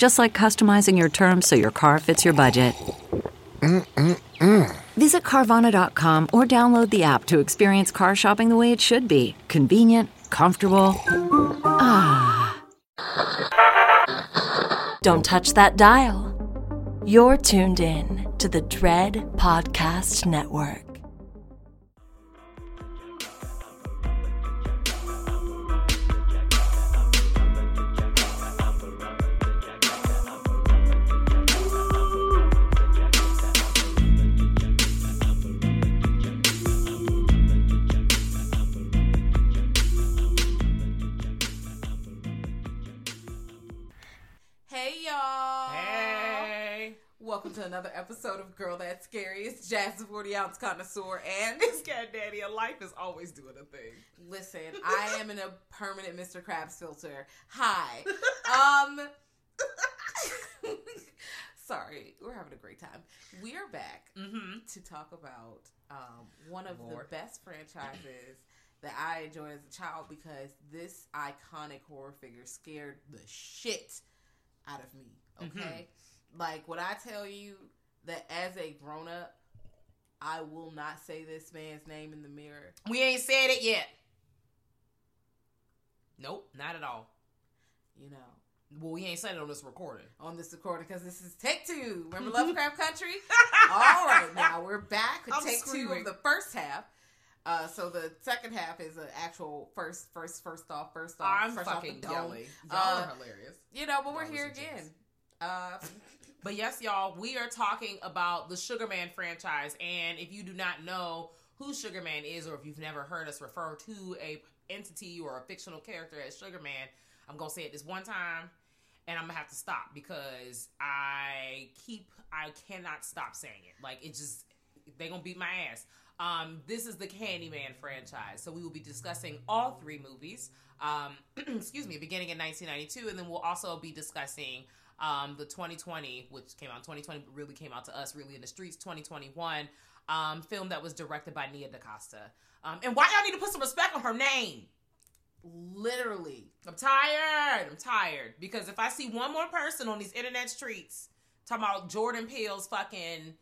Just like customizing your terms so your car fits your budget. Mm-mm-mm. Visit Carvana.com or download the app to experience car shopping the way it should be convenient, comfortable. Ah. Don't touch that dial. You're tuned in to the Dread Podcast Network. Welcome to another episode of Girl That's Scary. It's Jazz, the 40 ounce connoisseur, and This cat daddy of life is always doing a thing. listen, I am in a permanent Mr. Krabs filter. Hi. Um, sorry, we're having a great time. We are back Mm-hmm. to talk about um, one of Lord. the best franchises that I enjoyed as a child because this iconic horror figure scared the shit out of me. Okay, like when I tell you that as a grown up, I will not say this man's name in the mirror. We ain't said it yet. Nope, not at all. You know, Well, we ain't said it on this recording. on this recording because this is take two. Remember Lovecraft Country? All right, now we're back with I'm take two of the first half. Uh, so the second half is an actual first, first, first off, first off, I'm off fucking the dome. yelling. Y'all Uh, are hilarious. You know, but we're here again. Uh, But yes, y'all, we are talking about the Sugar Man franchise. And if you do not know who Sugar Man is, or if you've never heard us refer to a entity or a fictional character as Sugar Man, I'm gonna say it this one time, and I'm gonna have to stop because I keep I cannot stop saying it. Like it just they gonna beat my ass. Um, this is the Candyman franchise, so we will be discussing all three movies. Um, excuse me, beginning in 1992, and then we'll also be discussing um, the 2020, which came out 2020, but really came out to us really in the streets 2021 um, film that was directed by Nia DaCosta. Um, and why y'all need to put some respect on her name? literally, I'm tired. I'm tired because if I see one more person on these internet streets talking about Jordan Peele's fucking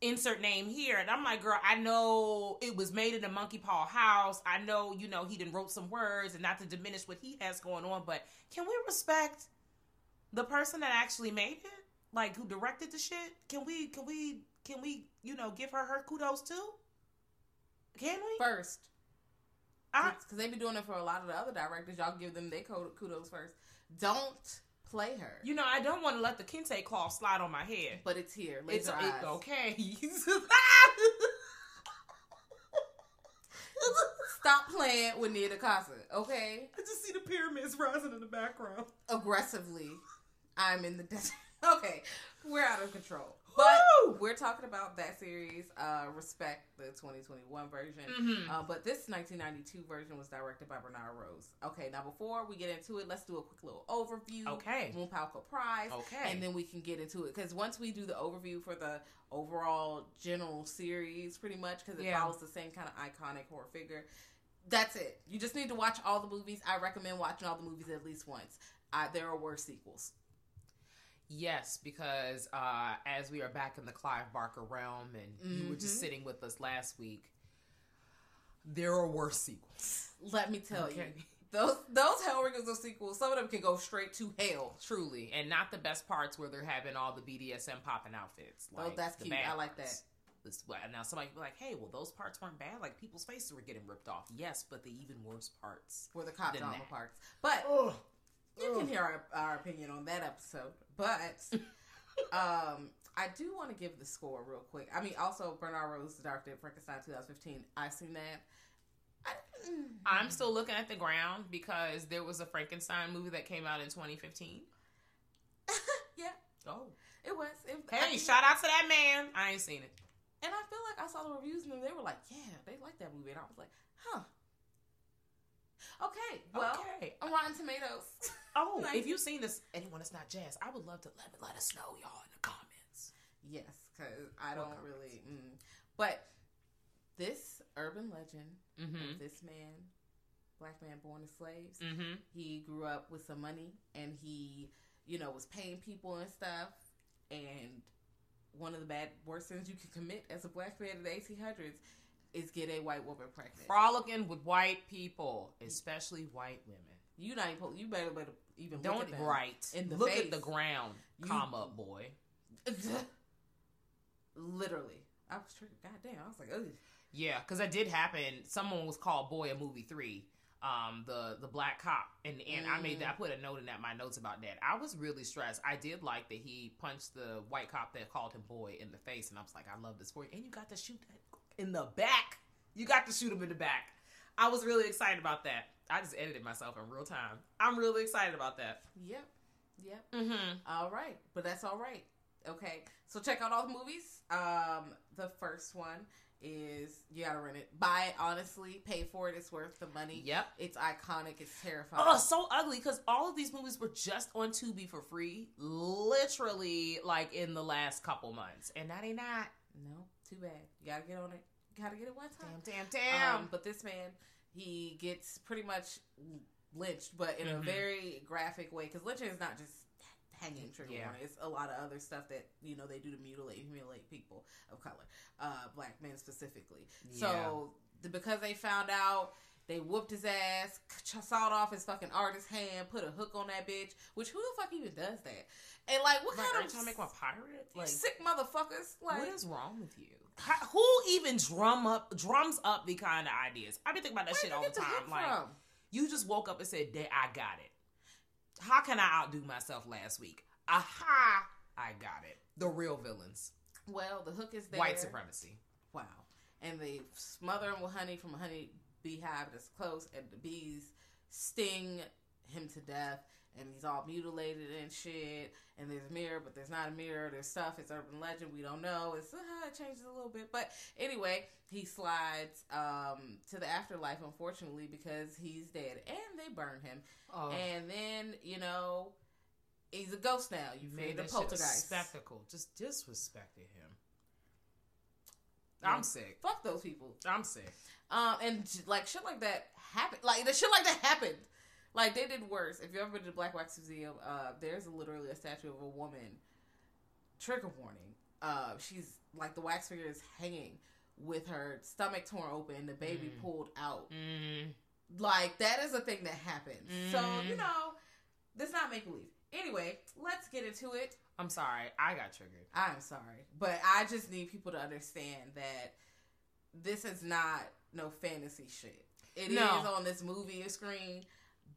insert name here, and I'm like, girl, I know it was made in a monkey paw house. I know, you know, he done wrote some words, and not to diminish what he has going on, but can we respect the person that actually made it, like who directed the shit? Can we? Can we? Can we? You know, give her her kudos too? Can we? first. Because they be doing it for a lot of the other directors. Y'all give them their kudos first. Don't play her. you know, I don't want to let the kente cloth slide on my head. but it's here. It's Laser it, okay. Stop playing with Nia DaCosta, okay? I just see the pyramids rising in the background. Aggressively, I'm in the desert. Okay, we're out of control. But Woo! we're talking about that series. Uh, respect the 2021 version. Mhm. Uh, but this 1992 version was directed by Bernard Rose. Okay, now before we get into it, let's do a quick little overview. Okay. Moon Palco Prize. Okay. And then we can get into it because once we do the overview for the overall general series, pretty much because it Yeah. follows the same kind of iconic horror figure. That's it. You just need to watch all the movies. I recommend watching all the movies at least once. There are worse sequels. Yes, because uh, as we are back in the Clive Barker realm, and you were just Mhm. sitting with us last week, there are worse sequels. Let me tell you, those those Hellraisers are sequels. Some of them can go straight to hell. Truly, and not the best parts where they're having all the BDSM popping outfits. Oh, that's cute. bad I like parts. This now somebody be like, hey, well those parts weren't bad. Like people's faces were getting ripped off. Yes, but the even worse parts were the cop than drama that. parts. But Ugh. You can hear our, our opinion on that episode. But um, I do want to give the score real quick. I mean, also Bernard Rose, The Dark Dead Frankenstein 2015. I seen that. I, mm, I'm still looking at the ground because there was a Frankenstein movie that came out in 2015. yeah, Oh, it was. It, hey, I- shout out to that man. I ain't seen it. And I feel like I saw the reviews and they were like, "Yeah, they like that movie," and I was like, "Huh." Okay, well, okay. on Rotten Tomatoes. Oh, Like- if you've seen this, anyone that's not jazz, I would love to let let us know, y'all, in the comments. Yes, because I don't really. Mm. But this urban legend Mm-hmm. of this man, black man born as slaves, Mm-hmm. he grew up with some money and he, you know, was paying people and stuff. And one of the bad worst things you could commit as a black man in the 1800s is get a white woman pregnant. Frolicking with white people, especially white women. You not even, you better, better even look Don't at them. right. in the Look face. at the ground. You- Calm up, boy. Literally, I was triggered. God damn, I was like, ugh. Yeah, because that did happen. Someone was called Boy a movie three. Um, the the black cop, and and I made that. I put a note in that my notes about that. I was really stressed. I did like that he punched the white cop that called him boy in the face, and I was like, I love this for you. And you got to shoot that in the back. You got to shoot him in the back. I was really excited about that. I just edited myself in real time. I'm really excited about that. Yep, yep. Mm-hmm. All right, but that's all right. Okay, so check out all the movies. Um, the first one is you gotta rent it. Buy it honestly. Pay for it. It's worth the money. Yep. It's iconic. It's terrifying. Oh, so ugly because all of these movies were just on Tubi for free, literally like in the last couple months, and now they not. no, too bad. You gotta get on it. You gotta get it one time. Damn, damn, damn. Um, but this man, he gets pretty much lynched, but in a Mhm. very graphic way. Because lynching is not just hanging trigger Yeah. warning. It's a lot of other stuff that you know they do to mutilate and humiliate people of color, uh, black men specifically. So the, because they found out. They whooped his ass, sawed off his fucking artist hand, put a hook on that bitch. Which who the fuck even does that? And like, what like, are kind you of trying to make one pirate? Like, sick motherfuckers? Like, what is wrong with you? How, who even drum up drums up the kind of ideas? I've been thinking about that where'd shit all the the time. Like, from? you just woke up and said, "That I got it." How can I outdo myself last week? Aha! I got it. The real villains, Well, the hook is there. white supremacy. Wow. And they smother him with honey from a honey beehive that's close, and the bees sting him to death, and he's all mutilated and shit. And there's a mirror, but there's not a mirror. There's stuff. It's urban legend. We don't know. It's uh, it changes a little bit, but anyway, he slides um, to the afterlife, unfortunately, because he's dead, and they burn him. Oh, And then you know. He's a ghost now. You made made a that shit poltergeist. spectacle. Just disrespected him. I'm sick. Fuck those people. I'm sick. Um, and like shit like that happened. Like the shit like that happened. Like they did worse. If you ever been to the Black Wax Museum, uh, there's literally a statue of a woman. Trigger warning. Uh, she's like the wax figure is hanging with her stomach torn open, the baby Mm. pulled out. Mm. Like that is a thing that happens. So Mm. you know, that's not make believe. Anyway, let's get into it. I'm sorry. I got triggered. I'm sorry, but I just need people to understand that this is not no fantasy shit. It is No. on this movie screen,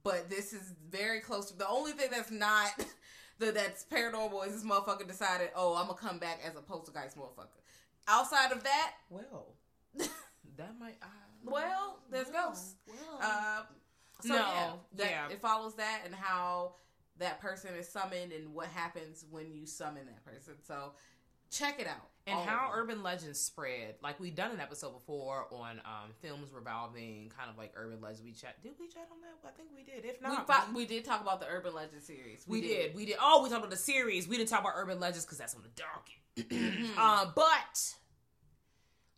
but this is very close to the only thing that's not the that's paranormal is this motherfucker decided, oh, I'm gonna come back as a poltergeist motherfucker. Outside of that, Well, that might. Uh, well, there's well, ghosts. Well. Um, so No, yeah, that, yeah. it follows that and how that person is summoned and what happens when you summon that person. So check it out. And how urban legends spread. Like we've done an episode before on um, films revolving kind of like urban legends. We chat. Did we chat on that? I think we did. If we, not, fought, we did talk about the urban legend series. we, did. We did. Oh, we talked about the series. We didn't talk about urban legends because that's on the dark. Uh, but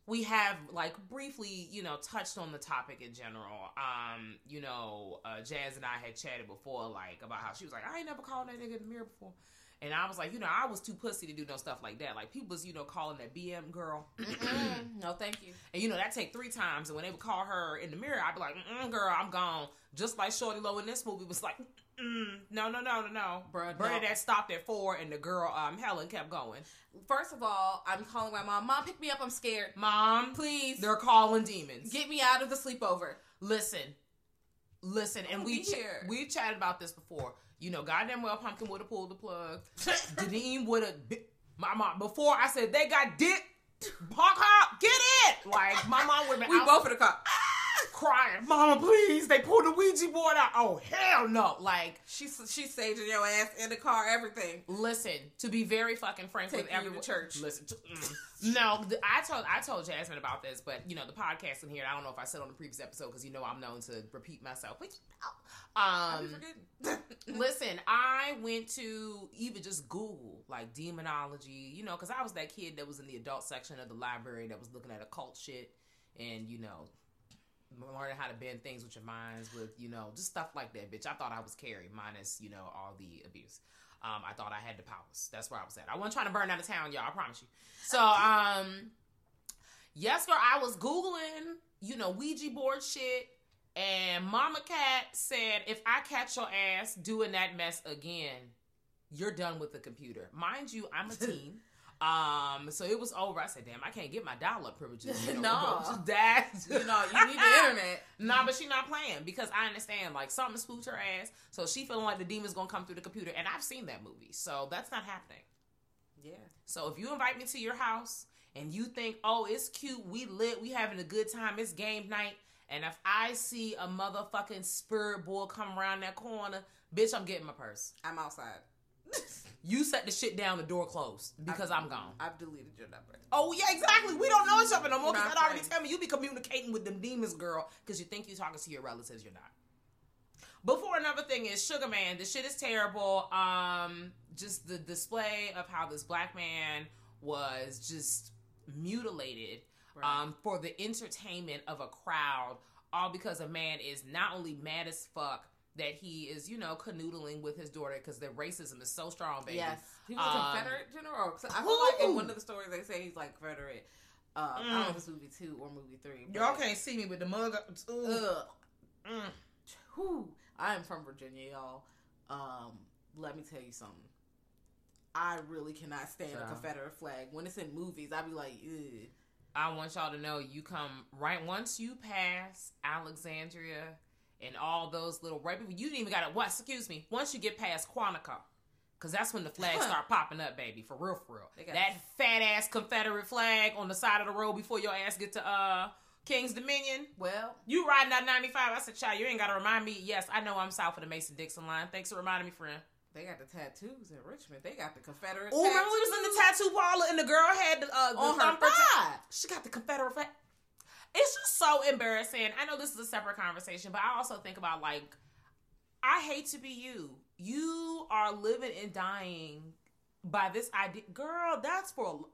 we have like briefly, you know, touched on the topic in general. Um, you know, uh, Jazz and I had chatted before, like about how she was like, I ain't never called that nigga in the mirror before. And I was like, you know, I was too pussy to do no stuff like that. Like people was, you know, calling that BM girl. No, thank you. And you know that take three times, and when they would call her in the mirror, I'd be like, Mm-mm, "Girl, I'm gone." Just like Shorty Low in this movie was like, "No, no, no, no, no." Bruh, no. Bernadette stopped at four, and the girl, um, Helen, kept going. First of all, I'm calling my mom. Mom, pick me up. I'm scared. Mom, Please they're calling demons. get me out of the sleepover. listen, listen, and we ch- we chatted about this before. You know, goddamn well, Pumpkin would have pulled the plug. Dean would have. My mom before I said they got dick. Park hop, get it! Like my mom would have been. We out- both in the car. Crying, Mama, please. They pulled the Ouija board out. Oh hell no! Like, She's she's saging your ass in the car. Everything. listen. To be very fucking frank Take with everyone, church. Listen, to, mm. no, I told I told Jasmine about this, but you know the podcast in here. I don't know if I said on the previous episode because you know I'm known to repeat myself. But, um, listen, I went to even just Google like demonology, you know, because I was that kid that was in the adult section of the library that was looking at occult shit and you know learning how to bend things with your minds with you know just stuff like that bitch. I thought i was carrie minus you know all the abuse. Um i thought i had the powers. That's where i was at. I wasn't trying to burn out of town y'all i promise you. So um yes girl i was googling you know ouija board shit and mama cat said if i catch your ass doing that mess again you're done with the computer. Mind you i'm a teen um so it was over i said damn i can't get my dial-up privileges you know, No. that you know, you need the internet. Nah, but she not playing because I understand like something spooked her ass, so she feeling like the demon's gonna come through the computer, and I've seen that movie, so that's not happening. Yeah. So if you invite me to your house and you think, oh, it's cute, we lit, we having a good time, it's game night, and if I see a motherfucking spirit boy come around that corner, bitch, I'm getting my purse. I'm outside. You set the shit down, the door closed because I'm gone. I've deleted your number. Oh yeah, exactly. We don't know each other no more. Because that already tell me you be communicating with them demons, girl, because you think you're talking to your relatives. You're not. Before another thing is Sugar Man. The shit is terrible. Um, just the display of how this black man was just mutilated Right. um, for the entertainment of a crowd, all because a man is not only mad as fuck that he is, you know, canoodling with his daughter because the racism is so strong, baby. Yes. He was Um, a Confederate general. 'Cause I feel like in one of the stories they say he's like Confederate. Uh, I don't know if it's movie two or movie three. Y'all can't see me with the mug. up-. Ugh. Mm. Whew. I am from Virginia, y'all. Um, let me tell you something. I really cannot stand a Confederate flag. When it's in movies, I'd be like, Ugh. I want y'all to know you come right once you pass Alexandria and all those little right before you didn't even got to what excuse me once you get past Quantico because that's when the flags start popping up baby for real for real that fat ass Confederate flag on the side of the road before your ass get to uh King's Dominion Well, you riding that 95 I said child you ain't got to remind me yes I know I'm south of the Mason Dixon line thanks for reminding me friend they got the tattoos in Richmond. They got the Confederate. oh remember we was in the tattoo parlor and the girl had the, uh, the on her thigh. She got the Confederate flag. It's just so embarrassing. I know this is a separate conversation, but I also think about like, I hate to be you. You are living and dying by this idea, girl. That's for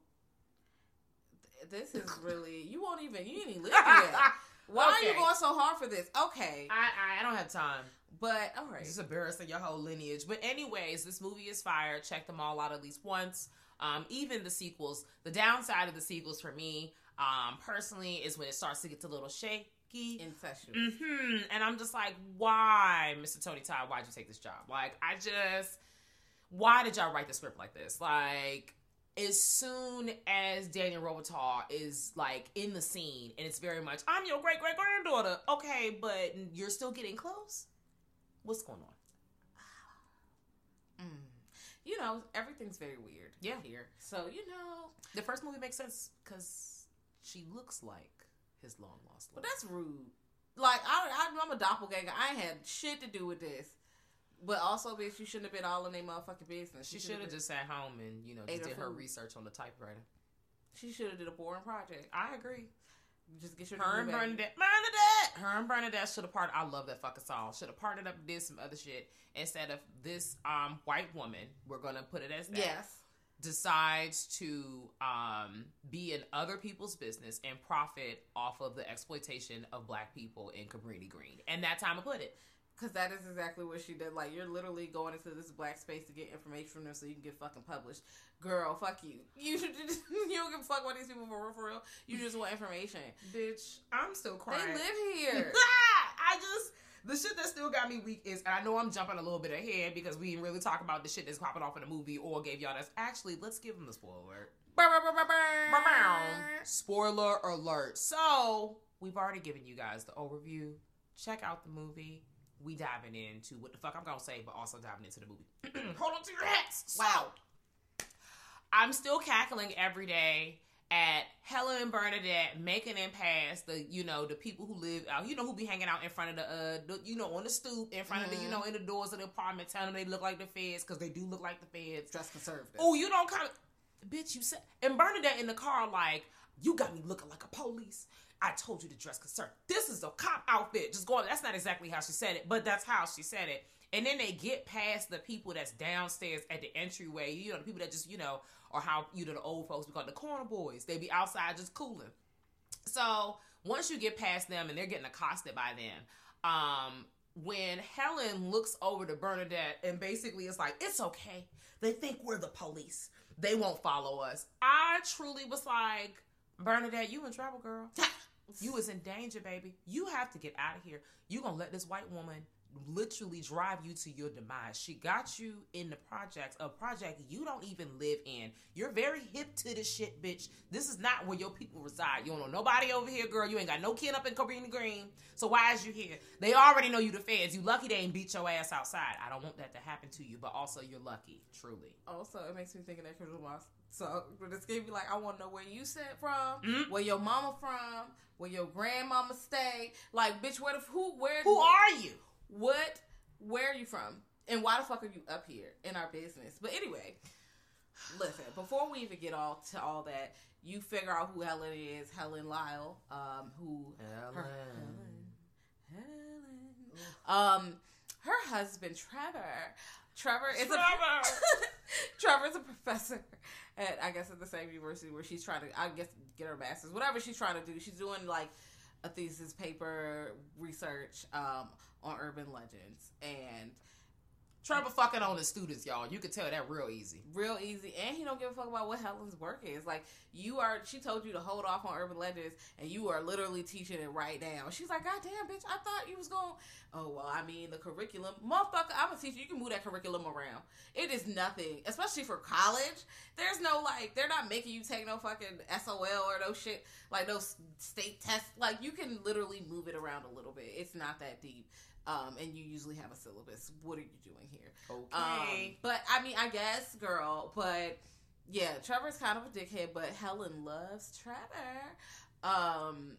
This is really you won't even you ain't even live yet. Why are you going so hard for this? Okay, I, I don't have time. but all right. It's embarrassing your whole lineage. But anyways, this movie is fire. Check them all out at least once. Um, even the sequels. The downside of the sequels for me, um, personally, is when it starts to get a little shaky. Incestuous. hmm And I'm just like, why, Mr. Tony Todd? Why'd you take this job? Like, I just, why did y'all write the script like this? Like, as soon as Daniel Robitaille is like in the scene, and it's very much, I'm your great great granddaughter. Okay, but you're still getting close. What's going on? Mm. You know, everything's very weird. Yeah. Here. So you know, The first movie makes sense because she looks like his long lost but that's rude. Like I, I, I'm a doppelganger. I ain't had shit to do with this. But also, bitch, you shouldn't have been all in their motherfucking business. She should have just sat home and you know just did her food. research on the typewriter. She should have did a boring project. I agree. Just get your Her and. Bernadette, Bernadette, her and Bernadette should have parted. I love that fucking song. Should have partnered up, and did some other shit instead of this um white woman. We're gonna put it as that. Yes. Decides to um be in other people's business and profit off of the exploitation of black people in Cabrini Green, and that's how I'm gonna put it. Cause that is exactly what she did. Like you're literally going into this black space to get information from them so you can get fucking published. Girl, fuck you. You should just, you don't give a fuck about these people for real, for real. You just want information. Bitch, I'm still crying. They live here. I just the shit that still got me weak is, and I know I'm jumping a little bit ahead because we didn't really talk about the shit that's popping off in the movie or gave y'all that's actually let's give them the spoiler alert. Spoiler alert. So we've already given you guys the overview. Check out the movie. We diving into what the fuck I'm gonna say, but also diving into the movie. Hold on to your hats. Wow. I'm still cackling every day at Helen and Bernadette making them pass the, you know, the people who live out, you know, who be hanging out in front of the, uh, the, you know, on the stoop in front of the, you know, in the doors of the apartment, telling them they look like the feds because they do look like the feds. Dress conservative. Oh, you don't come, bitch. You said, and Bernadette in the car like, you got me looking like a police. I told you to dress conservative. This is a cop outfit. Just going. That's not exactly how she said it, but that's how she said it. And then they get past the people that's downstairs at the entryway. You know, the people that just, you know, or how you know the old folks we call the corner boys. They be outside just cooling. So once you get past them and they're getting accosted by them, um, when Helen looks over to Bernadette and basically it's like, it's okay. They think we're the police. They won't follow us. I truly was like, Bernadette, you in trouble, girl. You was in danger, baby. You have to get out of here. You gonna let this white woman literally drive you to your demise. She got you in the projects, a project you don't even live in. You're very hip to this shit, bitch. This is not where your people reside. You don't know nobody over here, girl. You ain't got no kin up in Cabrini Green. So why is you here? They already know you the feds. You lucky they ain't beat your ass outside. I don't want that to happen to you, but also you're lucky, truly. Also, it makes me think of that Crystal Moss. So this gave me like, I want to know where you sent from, Mm-hmm. where your mama from, where your grandmama stayed. Like, bitch, where the who where Who are you? What where are you from? And why the fuck are you up here in our business? But anyway listen before we even get all to all that you figure out who helen is. Helen lyle um who her, helen. Helen. Um her husband trevor. Trevor is Trevor. a trevor's a professor at i guess at the same university where she's trying to i guess get her master's. Whatever she's trying to do. She's doing like a thesis paper research um, on urban legends. And Trevor fucking on his students, y'all. You can tell that real easy. real easy. And he don't give a fuck about what Helen's work is. Like you are she told you to hold off on urban legends and you are literally teaching it right now. She's like god damn bitch I thought you was going oh well I mean the curriculum. Motherfucker I'm a teacher. You can move that curriculum around. It is nothing especially for college. There's no like they're not making you take no fucking SOL or no shit like those state tests like you can literally move it around a little bit. It's not that deep um, and you usually have a syllabus. What are you doing here? Okay. Um, but I mean, I guess, girl. But yeah, Trevor's kind of a dickhead, but Helen loves Trevor. Um,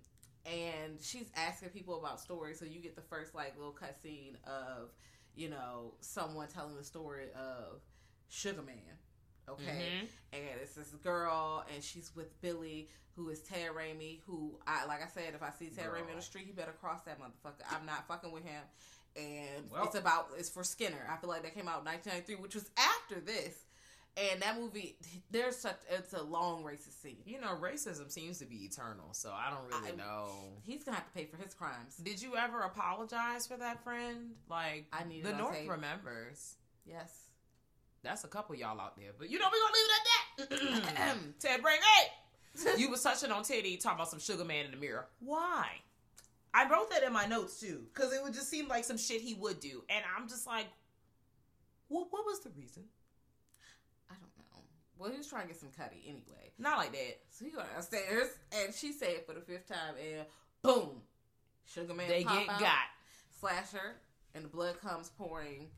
and she's asking people about stories, so you get the first like little cutscene of you know someone telling the story of Sugar Man. Okay, Mhm. and it's this girl, and she's with Billy, who is Ted Raimi. Who I like I said, if I see Ted Raimi on the street, you better cross that motherfucker. I'm not fucking with him. And Well. it's about it's for Skinner. I feel like that came out in 1993, which was after this. And that movie, there's such it's a long racist scene. You know, racism seems to be eternal, so I don't really I- know. He's gonna have to pay for his crimes. Did you ever apologize for that friend? Like, I need the North tape. remembers. Yes. That's a couple y'all out there, but you know we're gonna leave it at that. Ted Brain, hey, you was touching on Teddy talking about some Sugar Man in the mirror. Why? I wrote that in my notes too, because it would just seem like some shit he would do, and I'm just like, what? What was the reason? I don't know. Well, he was trying to get some cutty anyway. Not like that. So he went upstairs, and she said it for the fifth time, and boom, Sugar Man. They get out, got. slash her, and the blood comes pouring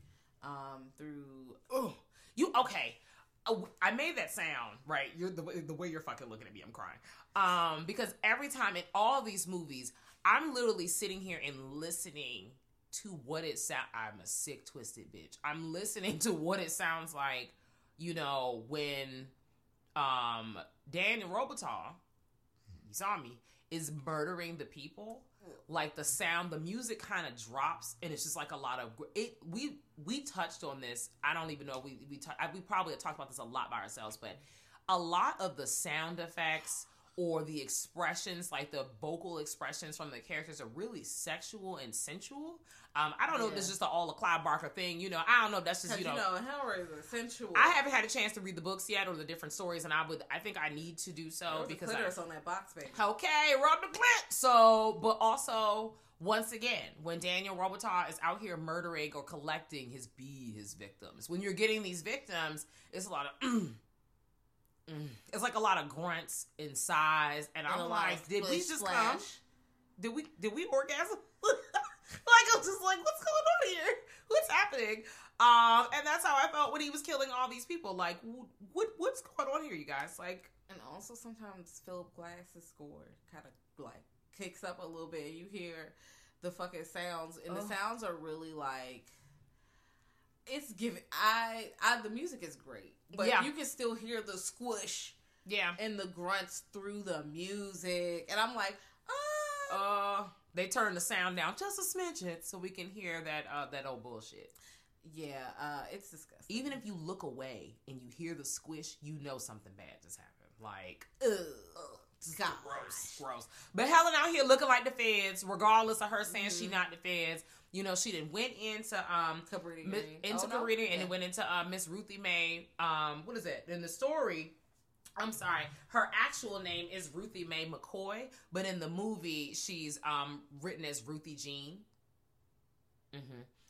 um, through. Ugh. You okay? Oh, I made that sound right. You're the way- the way you're fucking looking at me. I'm crying. Um, because every time in all these movies, I'm literally sitting here and listening to what it sound. I'm a sick, twisted bitch. I'm listening to what it sounds like. You know when um Daniel Robitaille, you saw me, is murdering the people. Like the sound, the music kind of drops, and it's just like a lot of it. We we touched on this. I don't even know. We we we probably talked about this a lot by ourselves, but a lot of the sound effects or the expressions, like the vocal expressions from the characters, are really sexual and sensual. Um, I don't know if it's Yeah. just a all a Clive Barker thing. You know, I don't know if that's just you you know. know, Hellraiser, sensual. I haven't had a chance to read the books yet or the different stories, and I would. I think I need to do so There was a because I, on that box, baby. Okay, rub the clit. So, but also, once again, when Daniel Robitaille is out here murdering or collecting his be his victims, when you're getting these victims, it's a lot of. mm. It's like a lot of grunts and sighs, and, And I'm like, did we just splash. come? Did we did we orgasm? like I'm just like, what's going on here? What's happening? Um, and that's how I felt when he was killing all these people. Like, wh- what what's going on here, you guys? Like, And also sometimes Philip Glass's score kind of like kicks up a little bit. You hear the fucking sounds, and the sounds are really like it's giving. I, I the music is great, but Yeah. you can still hear the squish yeah, and the grunts through the music, and I'm like, uh, uh they turn the sound down just a smidgen so we can hear that uh that old bullshit. yeah, uh, it's disgusting. Even if you look away and you hear the squish, you know something bad just happened. Like ugh, Gosh. gross, gross. But Helen out here looking like the feds, regardless of her saying Mm-hmm. she not the feds. You know, she didn't went into um Cabrini Mi- into Oh, no? Carita and Yeah. it went into uh, Miss Ruthie Mae. Um, what is it in the story? I'm sorry. Her actual name is Ruthie Mae McCoy, but in the movie, she's um written as Ruthie Jean. hmm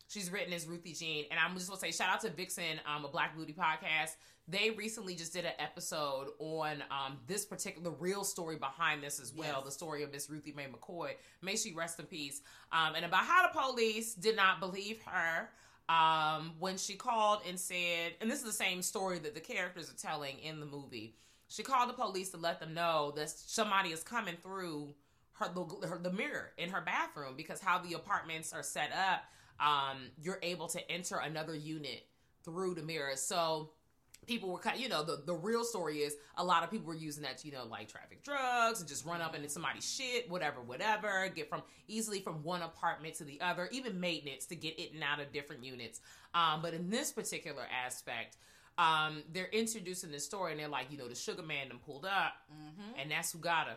She's written as Ruthie Jean, and I'm just gonna say shout out to Vixen, um, a Black Beauty podcast. They recently just did an episode on um this particular the real story behind this as well, Yes. the story of Miss Ruthie Mae McCoy. May she rest in peace. Um, and about how the police did not believe her um, when she called and said, and this is the same story that the characters are telling in the movie. She called the police to let them know that somebody is coming through her the, her, the mirror in her bathroom because how the apartments are set up, um, you're able to enter another unit through the mirror. So people were kind you know the, the real story is a lot of people were using that to, you know like traffic drugs and just run up into somebody's shit whatever whatever get from easily from one apartment to the other even maintenance to get in and out of different units. Um, but in this particular aspect um, they're introducing this story and they're like you know the sugar man them pulled up and that's who got her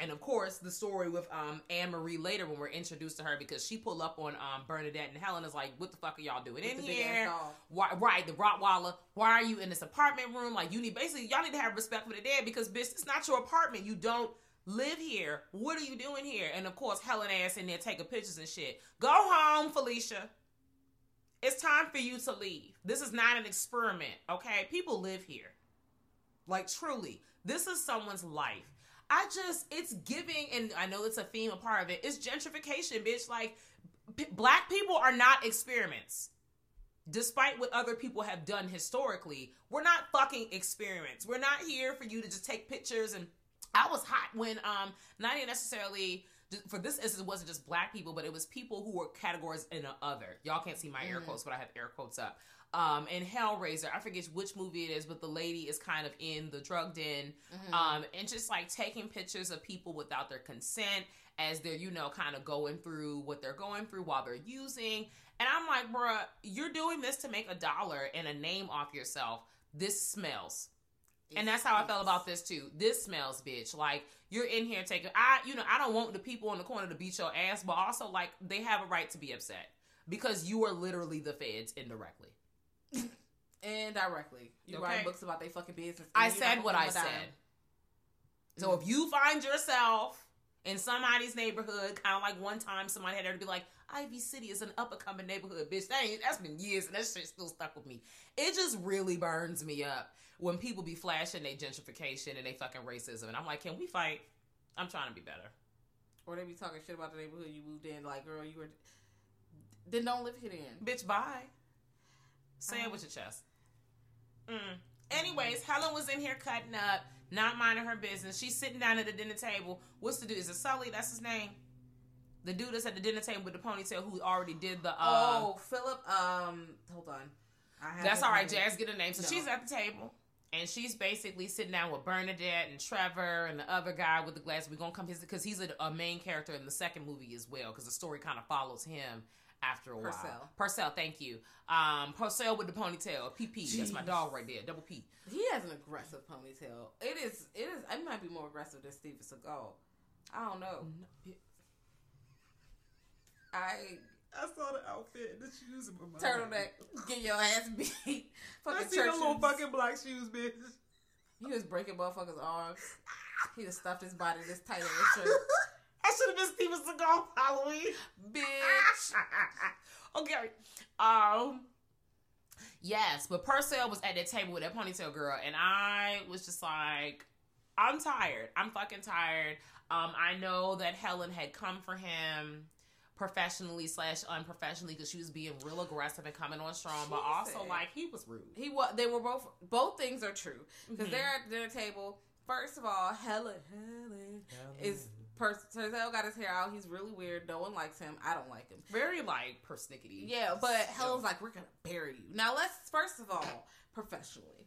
and of course, the story with um, Anne Marie later when we're introduced to her because she pull up on um, Bernadette and Helen is like, "What the fuck are y'all doing in the big ass here? Why, right, the Rottweiler. Why are you in this apartment room? Like, you need basically y'all need to have respect for the dead because bitch, it's not your apartment. You don't live here. What are you doing here? And of course, Helen ass in there taking pictures and shit. Go home, Felicia. It's time for you to leave. This is not an experiment, okay? People live here. Like truly, this is someone's life. I just, it's giving, and I know it's a theme, a part of it. It's gentrification, bitch. Like, p- black people are not experiments. Despite what other people have done historically, we're not fucking experiments. We're not here for you to just take pictures. And I was hot when, um, not even necessarily for this instance, it wasn't just black people, but it was people who were categories in a other. Y'all can't see my air quotes, but I have air quotes up. Um, and Hellraiser, I forget which movie it is, but the lady is kind of in the drug den, um, and just like taking pictures of people without their consent as they're, you know, kind of going through what they're going through while they're using. And I'm like, bruh, you're doing this to make a dollar and a name off yourself. This smells. And that's how I felt about this too. This smells, bitch. Like you're in here taking. I, you know, I don't want the people in the corner to beat your ass, but also like they have a right to be upset because you are literally the feds indirectly. And directly, you Okay. write books about their fucking business. I said what I I a dime. said. So if you find yourself in somebody's neighborhood, kind of like one time somebody had to be like, Ivy City is an up and coming neighborhood, bitch. That ain't, that's been years and that shit still stuck with me. It just really burns me up when people be flashing their gentrification and they fucking racism. And I'm like, can we fight? I'm trying to be better. Or they be talking shit about the neighborhood you moved in. Like, girl, you were. Then don't live here then. Bitch, bye. Say it with your chest. Mm. Anyways, Helen was in here cutting up, not minding her business. She's sitting down at the dinner table. What's the dude? Is it Sully? That's his name. The dude that's at the dinner table with the ponytail who already did the. Um, oh, Philip. Um, hold on. I have that's all right. name. Jazz get a name. So No. she's at the table. And she's basically sitting down with Bernadette and Trevor and the other guy with the glass. We're gonna come his because he's a, a main character in the second movie as well because the story kind of follows him after a while. Purcell. Purcell, thank you. Um, Purcell with the ponytail. PP. That's my dog right there. Double P. He has an aggressive ponytail. It is. It is. It might be more aggressive than Steven Seagal. I don't know. I I saw the outfit and the shoes in my turtleneck, get your ass beat. I fucking see the little fucking black shoes, bitch. He was breaking motherfuckers' arms. He just stuffed his body this tight ass shirt. I should have been Steven Seagal Halloween. Bitch. okay. Um. Yes, but Purcell was at that table with that ponytail girl, and I was just like, I'm tired. I'm fucking tired. Um, I know that Helen had come for him professionally slash unprofessionally because she was being real aggressive and coming on strong, but also Jesus. like he was rude. He was. They were both. Both things are true because Mhm. they're at the dinner table. First of all, Helen, Helen Helen. is. Purcell got his hair out. He's really weird. No one likes him. I don't like him. very like persnickety. Yeah, but Helen's like, we're gonna bury you. Now let's first of all, professionally,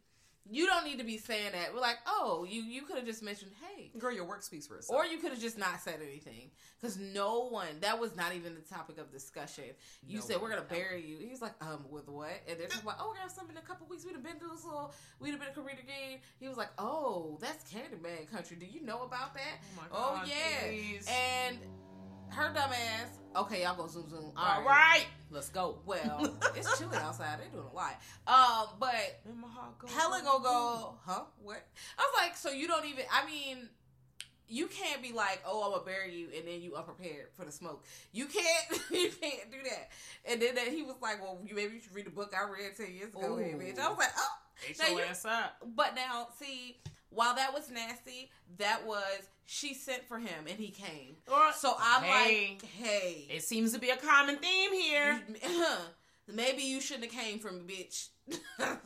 you don't need to be saying that. We're like, oh, you you could have just mentioned, hey, girl, your work speaks for itself. or you could have just not said anything because no one. That was not even the topic of discussion. You No said we're gonna bury you. He was like, um, with what? And they're talking about, oh, we're gonna have something in a couple weeks. We'd have been to this little, we'd have been to Karina game. He was like, oh, that's Candyman country. Do you know about that? Oh my Oh, yeah. please. And her dumb ass. Okay, y'all go zoom zoom. all right, let's go. Well, it's chilly outside. They're doing a lot. Um, but And my heart goes Helen gonna go, huh? What? I was like, so you don't even. I mean, you can't be like, oh, I'm gonna bury you, and then you unprepared for the smoke. You can't. you can't do that. And then that he was like, well, you maybe you should read the book I read ten years ago, Ooh. bitch. I was like, oh. Get Now you- up. But now, see, while that was nasty, that was she sent for him and he came. So I'm Hey. like, hey, It seems to be a common theme here. maybe you shouldn't have came from bitch.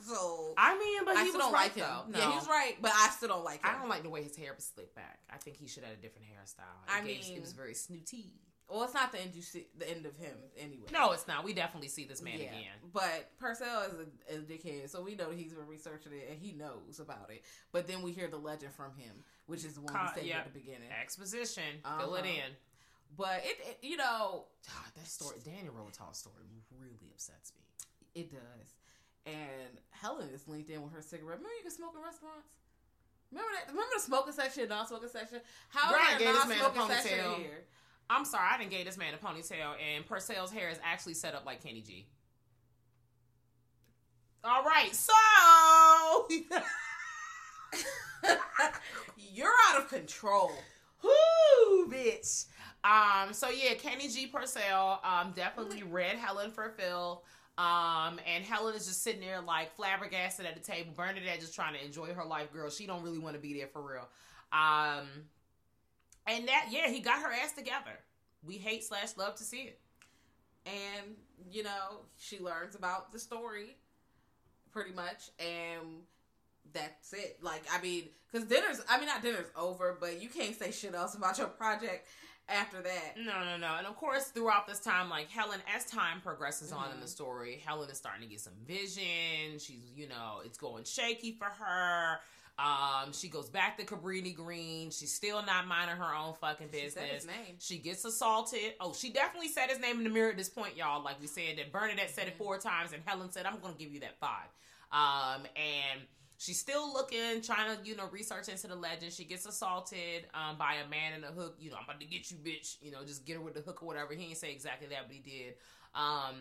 so I mean, but I he still was don't right like him. though. Yeah, he's right, but I still don't like him. I don't like the way his hair was slicked back. I think he should have had a different hairstyle. It I gave- mean- it was very snooty. Well, it's not the end. You see the end of him anyway. No, it's not. We definitely see this man Yeah, again. but Purcell is a, a dickhead, so we know he's been researching it and he knows about it. But then we hear the legend from him, which is the one Con- we said yeah. at the beginning. Exposition. Fill it Uh-huh. in. But it, it, you know, God, that story, Daniel Robitaille's story, really upsets me. it does. And Helen is linked in with her cigarette. Remember, you can smoke in restaurants. Remember that? Remember the smoking section, non-smoking section. How Right, is there non-smoking section here? I'm sorry, I didn't gave this man a ponytail, and Purcell's hair is actually set up like Kenny G. All right, so You're out of control. Whoo, bitch. Um, so yeah, Kenny G Purcell um definitely read Helen for Phil. Um, and Helen is just sitting there like flabbergasted at the table. Bernadette just trying to enjoy her life, girl. She don't really want to be there for real. Um, and that yeah, he got her ass together. We hate slash love to see it. and you know she learns about the story pretty much and that's it like i mean because dinner's i mean not dinner's over but you can't say shit else about your project after that No, no, no. And of course, throughout this time, like Helen, as time progresses on in the mm-hmm. story, Helen is starting to get some vision. She's, you know, it's going shaky for her. Um, she goes back to Cabrini Green. She's still not minding her own fucking She business. said his name. She gets assaulted. Oh, she definitely said his name in the mirror at this point, y'all. Like we said, that Bernadette said it four times, and Helen said, "I'm going to give you that five. Um, and she's still looking, trying to, you know, research into the legend. She gets assaulted um, by a man in a hook. You know, I'm about to get you, bitch. You know, just get her with the hook or whatever. He didn't say exactly that, but he did. Um,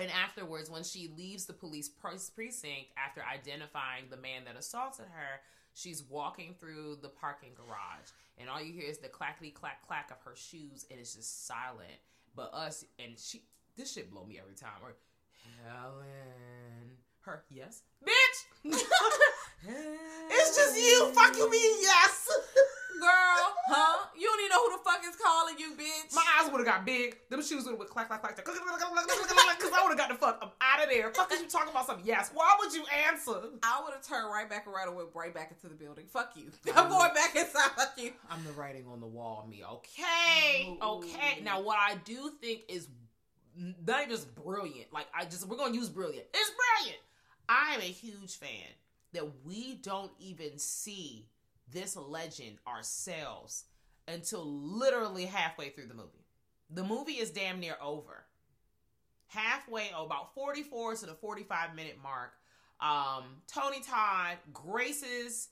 and afterwards, when she leaves the police precinct after identifying the man that assaulted her, she's walking through the parking garage, and all you hear is the clackety clack clack of her shoes, and it's just silent. But us and she, this shit blow me every time. Or Helen, her yes, bitch. it's just you. Fuck you, mean yes. girl huh you don't even know who the fuck is calling you bitch My eyes would have got big. Them shoes would have clack, clack, clack. Because I would have got the fuck up out of there. Fuck is you talking about something? Yes. Why would you answer? I would have turned right back around and went right back into the building. Fuck you. I'm going back inside. Fuck you. I'm the writing on the wall, me. Okay. Okay. Now, what I do think is not just brilliant. Like, I just, we're going to use brilliant. It's brilliant. I am a huge fan that we don't even see this legend ourselves until literally halfway through the movie. The movie is damn near over. halfway, oh, about 44 to the 45 minute mark, um, Tony Todd graces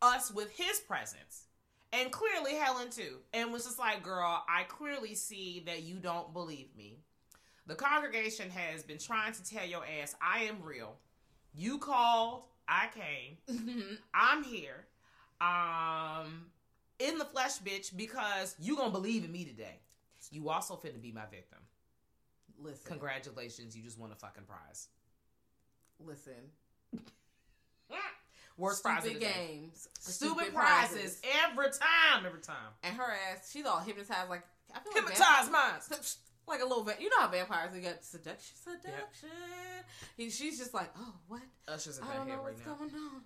us with his presence. And clearly Helen too. And was just like, girl, I clearly see that you don't believe me. The congregation has been trying to tell your ass I am real. You called, I came. I'm here. Um in the flesh, bitch, because you gonna believe in me today. You also finna be my victim. Listen, Congratulations, you just won a fucking prize. listen. Worst prize of Stupid the day. games, Stupid, prizes. every time, every time. and her ass. She's all hypnotized, like I feel like Hypnotize vampires- minds. like a little. Va- you know how vampires they got seduction, seduction. He, she's just like, oh, what? Usher's in I don't know right what's now. going on.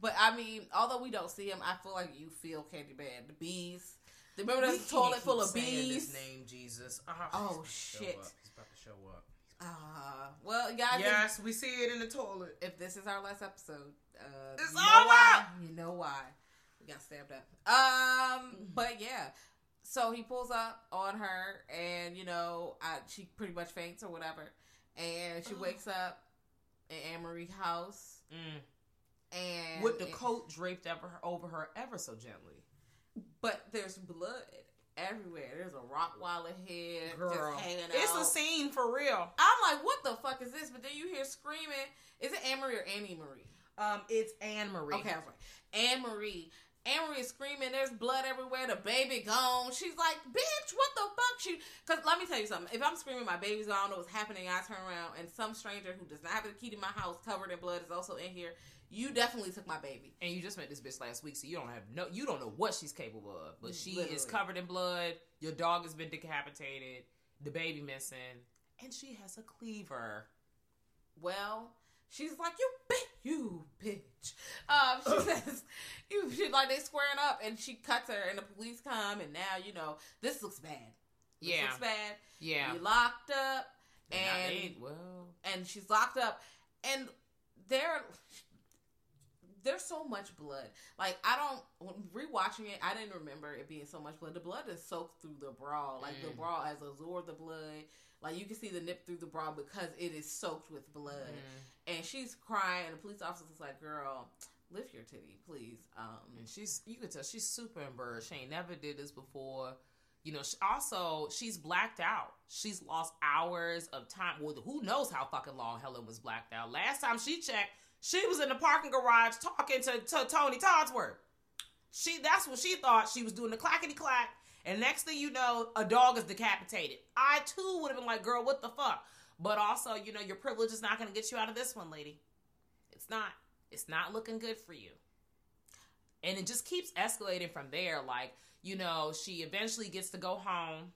But I mean, although we don't see him, I feel like you feel Candyman. The bees. Remember that toilet full of bees? His name, Jesus. Uh, Oh, he's show shit. up. He's about to show up. Uh, well, guys, Yes, we see it in the toilet. if, if this is our last episode, uh, It's you know over! why. You know why. We got stabbed up. Um, Mm-hmm. but yeah. So he pulls up on her, and you know, I, she pretty much faints or whatever, and she wakes up in Anne Marie's house, Mm. And With the coat draped over her, over her ever so gently. but there's blood everywhere. There's a Rottweiler head Girl, just hanging it's out. a scene for real. I'm like, what the fuck is this? But then you hear screaming. Is it Anne Marie or Annie Marie? Um, it's Anne Marie. Okay, I was. Anne Marie. Anne Marie is screaming. There's blood everywhere. The baby gone. She's like, bitch, what the fuck? She, cause let me tell you something. If I'm screaming, my baby's gone. I don't know what's happening. I turn around and some stranger who does not have the key to my house, covered in blood, is also in here. You definitely took my baby. And you just met this bitch last week, so you don't have no, you don't know what she's capable of. But she is covered in blood. Your dog has been decapitated. The baby missing, and she has a cleaver. Well, she's like, you bitch, you bitch. Um, she says, you she, like they squaring up, and she cuts her, and the police come, and now you know this looks bad. This Yeah, looks bad. yeah. You locked up, And and well, and she's locked up, and there, there's so much blood. Like I don't rewatching it, I didn't remember it being so much blood. The blood is soaked through the bra, like the Mm. bra has absorbed the blood. Like you can see the nip through the bra because it is soaked with blood. Mm. And she's crying, and the police officer's like, "Girl, lift your titty, please." Um, and she's you could tell she's super embarrassed. She ain't never did this before. You know, she, also she's blacked out. She's lost hours of time. Well, who knows how fucking long Helen was blacked out. Last time she checked, she was in the parking garage talking to, to Tony Todsworth. She that's what she thought. She was doing the clackety clack. And next thing you know, a dog is decapitated. I too would have been like, girl, what the fuck? But also, you know, your privilege is not gonna get you out of this one, lady. It's not. It's not looking good for you and it just keeps escalating from there like you know she eventually gets to go home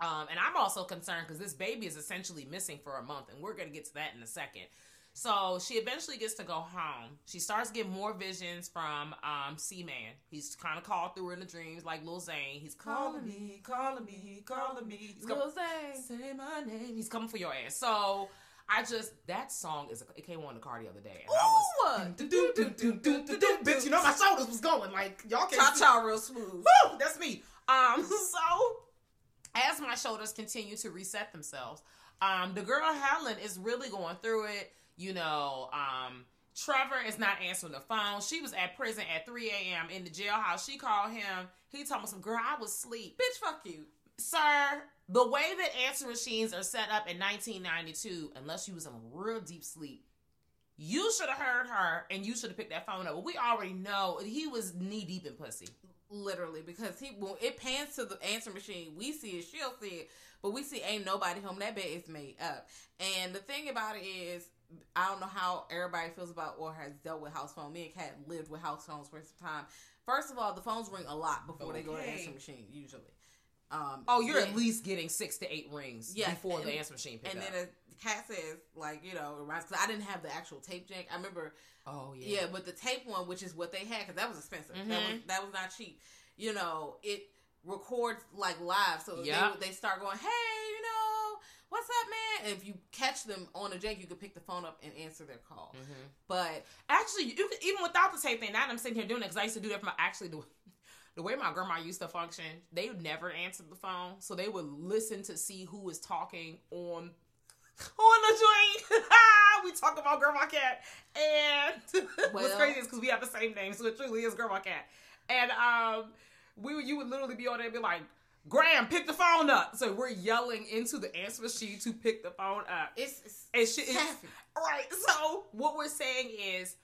um, and i'm also concerned because this baby is essentially missing for a month and we're going to get to that in a second so she eventually gets to go home she starts getting more visions from um, c-man he's kind of called through her in the dreams like lil zane he's calling me calling me calling me he's Lil Zane. say my name he's coming for your ass so I just that song is it came on the car the other day and I was Ooh! do, do, do, do, do, do, do. bitch you know my shoulders was going like y'all Cha can't see- cha, real smooth. Woo, that's me. Um, so as my shoulders continue to reset themselves, um, the girl Helen is really going through it. You know, um, Trevor is not answering the phone. She was at prison at 3 a.m. in the jailhouse. She called him. He told me some girl, I was asleep. Bitch, fuck you. Sir, the way that answer machines are set up in 1992, unless you was in real deep sleep, you should have heard her and you should have picked that phone up. But we already know he was knee deep in pussy. Literally, because he when it pans to the answer machine, we see it, she'll see it, but we see ain't nobody home. That bed is made up. And the thing about it is, I don't know how everybody feels about or has dealt with house phone. Me and Kat lived with house phones for some time. First of all, the phones ring a lot before they go to the answer machine. Usually, um, Oh, you're yeah. at least getting six to eight rings Yes, before the and- answer machine And up. then a cat says, like, you know, reminds because I didn't have the actual tape jack. I remember oh yeah. Yeah, but the tape one, which is what they had, because that was expensive. That Mhm. was that was not cheap. You know, it records like live, so Yeah. they, they start going, "Hey, you know, what's up, man?" And if you catch them on a jank, you could pick the phone up and answer their call. Mm-hmm. But Actually, you could, even without the tape thing, now that I'm sitting here doing it, because I used to do that for my actually the, the way my grandma used to function, they would never answer the phone, so they would listen to see who was talking on on the joint. we talk about Grandma Cat, and what's crazy is because we have the same name, so it truly is Grandma Cat. And um, we would- you would literally be on there and be like, "Graham, pick the phone up." So we're yelling into the answer machine to pick the phone up. It's, it's And she, it's- right. So what we're saying is,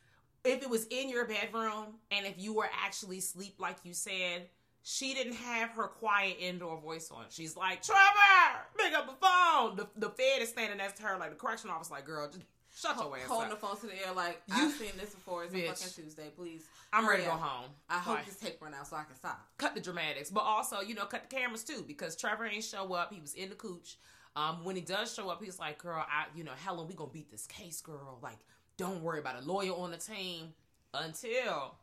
if it was in your bedroom and if you were actually asleep, like you said, she didn't have her quiet indoor voice on. She's like, Trevor, pick up the phone. The, the Fed is standing next to her, like the correction officer, like, girl, just shut your ass holding the phone to the air like You- I've seen this before. It's a Bitch. fucking Tuesday. Please, I'm ready to go home. I hope this tape run out so I can stop. cut the dramatics, but also, you know, cut the cameras too, because Trevor ain't show up. He was in the cooch. Um, when he does show up, he's like, "Girl, I, you know, Helen, we gonna beat this case, girl. Like, don't worry about a lawyer on the team." Until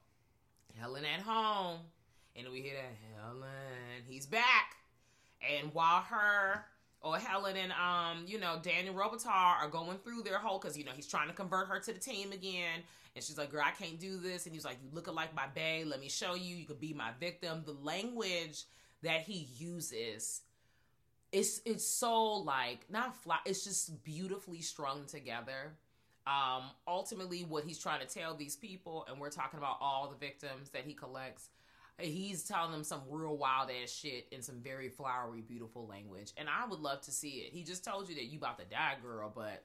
Helen at home, and we hear that Helen, he's back, and while her or Helen and um, you know, Daniel Robitaille are going through their whole because you know he's trying to convert her to the team again, and she's like, "Girl, I can't do this," and he's like, "You looking like my bae? Let me show you. You could be my victim." The language that he uses it's it's so like not flat it's just beautifully strung together um ultimately what he's trying to tell these people and we're talking about all the victims that he collects he's telling them some real wild ass shit in some very flowery beautiful language and i would love to see it he just told you that you about to die girl but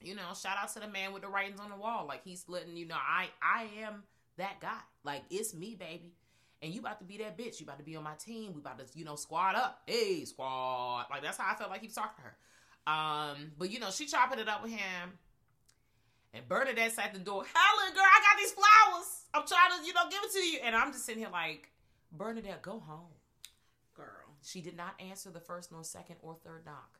you know shout out to the man with the writings on the wall like he's letting you know i i am that guy like it's me baby and you about to be that bitch. You about to be on my team. We about to, you know, squad up. Hey, squad. Like that's how I felt like he was talking to her. Um, but you know, she chopping it up with him. And Bernadette's at the door. Helen, girl, I got these flowers. I'm trying to, you know, give it to you. And I'm just sitting here like, Bernadette, go home. Girl, She did not answer the first, nor second, or third knock.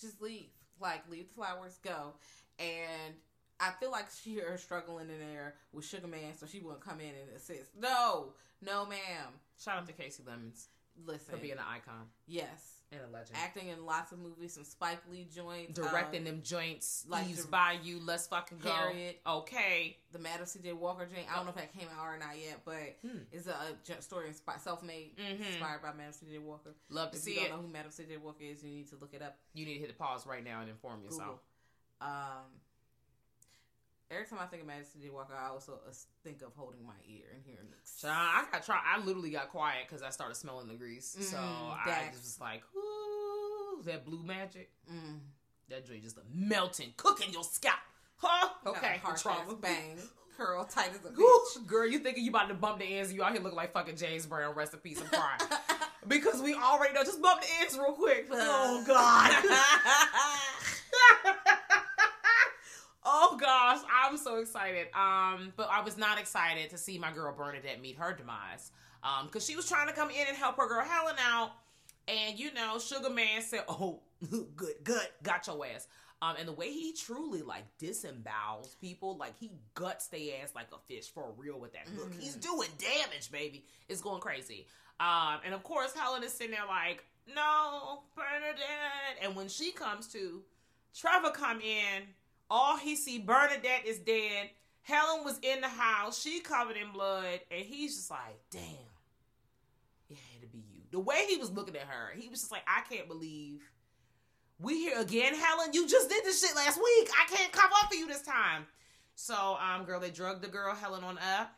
just leave. Like leave the flowers, go. And I feel like she are struggling in there with Sugar Man, so she wouldn't come in and assist. No, no, ma'am. Shout out to Kasi Lemmons Listen, for being an icon yes, and a legend. acting in lots of movies, some Spike Lee joints, Directing um, them joints, like leaves the- by you. Let's fucking go. Harriet. Okay. the Madam C.J. Walker joint. I don't know if that came out or not yet, but Hmm. it's a story inspired, self-made, Mhm. inspired by Madam C.J. Walker. Love to If see you don't know who Madam C.J. Walker is, you need to look it up. You need to hit the pause right now and inform yourself. Google. Um, every time I think of Madam C.J. Walker, I also uh, think of holding my ear and hearing. So I got try. I literally got quiet because I started smelling the grease. so Mm, I just was like, "Ooh, that blue magic, Mm. that joint just a melting, cooking your scalp." Huh? Okay, harsh trauma. bang, curl tight as a bitch. girl, you thinking you about to bump the ends? You out here looking like fucking James Brown. Rest in peace. I'm crying because we already know. Just bump the ends real quick. Oh God. gosh, I'm so excited. Um, but I was not excited to see my girl Bernadette meet her demise. Um, because she was trying to come in and help her girl Helen out, and you know, Sugar Man said, "Oh, good, good, got your ass." Um, and the way he truly like disembowels people, like he guts their ass like a fish for real with that hook. He's doing damage, baby. It's going crazy. Um, and of course, Helen is sitting there like, "No, Bernadette." And when she comes to, Trevor come in. All he see Bernadette is dead. Helen was in the house. She covered in blood, and he's just like, "Damn, it had to be you." The way he was looking at her, he was just like, "I can't believe." we here again, Helen. You just did this shit last week. I can't come up for you this time. So, um, girl, they drugged the girl Helen on up,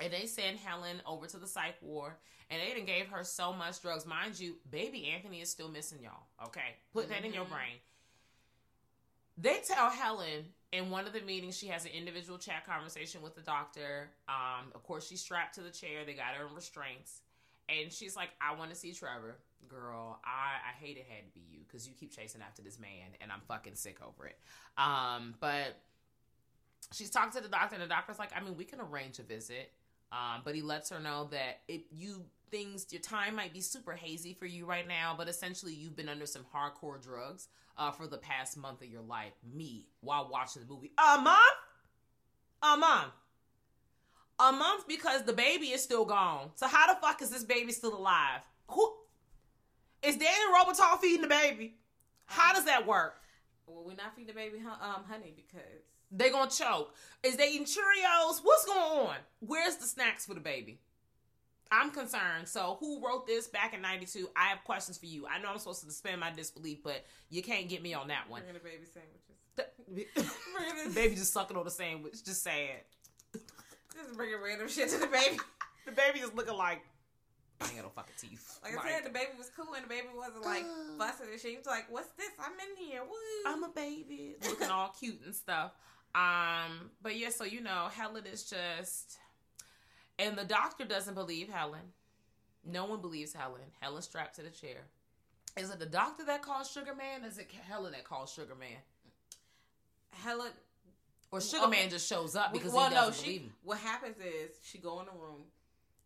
and they sent Helen over to the psych ward, and they done gave her so much drugs. Mind you, baby Anthony is still missing y'all. Okay, put that in your brain. They tell Helen in one of the meetings she has an individual chat conversation with the doctor. Um, of course, she's strapped to the chair. They got her in restraints. And she's like, I want to see Trevor. Girl, I, I hate it had to be you because you keep chasing after this man and I'm fucking sick over it. Um, but she's talking to the doctor and the doctor's like, I mean, we can arrange a visit. Um, but he lets her know that if you things your time might be super hazy for you right now, but essentially you've been under some hardcore drugs uh, for the past month of your life. Me while watching the movie. A month? A month. A month because the baby is still gone. So how the fuck is this baby still alive? Who is Daniel Robitaille feeding the baby? How does that work? Well, we're not feeding the baby um, honey because they're gonna choke. Is they eating Cheerios? What's going on? Where's the snacks for the baby? I'm concerned. So, who wrote this back in '92? I have questions for you. I know I'm supposed to suspend my disbelief, but you can't get me on that one. Bringing the baby sandwiches. Baby just sucking on the sandwich, just sad. Just bringing random shit to the baby. The baby is looking like I ain't got no fucking teeth. Like I said, the baby was cool and the baby wasn't like fussing and shit. He was like, "What's this? I'm in here. Woo!" I'm a baby, looking all cute and stuff. Um, but yeah, so you know, Helen is just, and the doctor doesn't believe Helen. No one believes Helen. Helen strapped to the chair. Is it the doctor that calls Sugar Man? Is it Helen that calls Sugar Man? Helen. Or Sugar Okay. Man just shows up because well, he no, doesn't she. believe him? What happens is she go in the room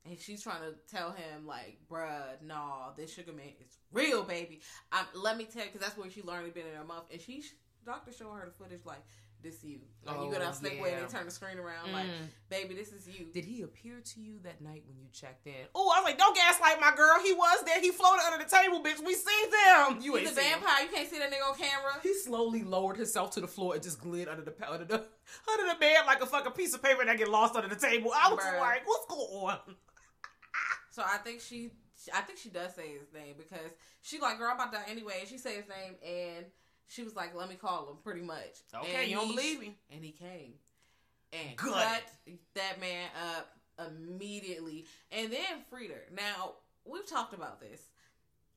and she's trying to tell him like, "Bruh, nah, this sugar man is real, baby." Um, let me tell you, because that's where she learned it been in her mouth, and she doctor showing her the footage like, "This you." Like you go Oh, down snake way and they turn the screen around, like, Mm. "Baby, this is you." Did he appear to you that night when you checked in? Oh, I was like, don't gaslight my girl. He was there. He floated under the table, bitch. We seen them. You He's ain't a seen him. vampire. You can't see that nigga on camera. He slowly lowered himself to the floor and just glid under the under the under the bed like a fucking piece of paper that get lost under the table. I was Bruh. like, what's going on? So I think she, I think she does say his name because she like, girl, I'm about to anyway. She said his name, and she was like, let me call him, pretty much. Okay, And you don't believe me. And he came and Good. cut that man up immediately. And then Frida. Now we've talked about this.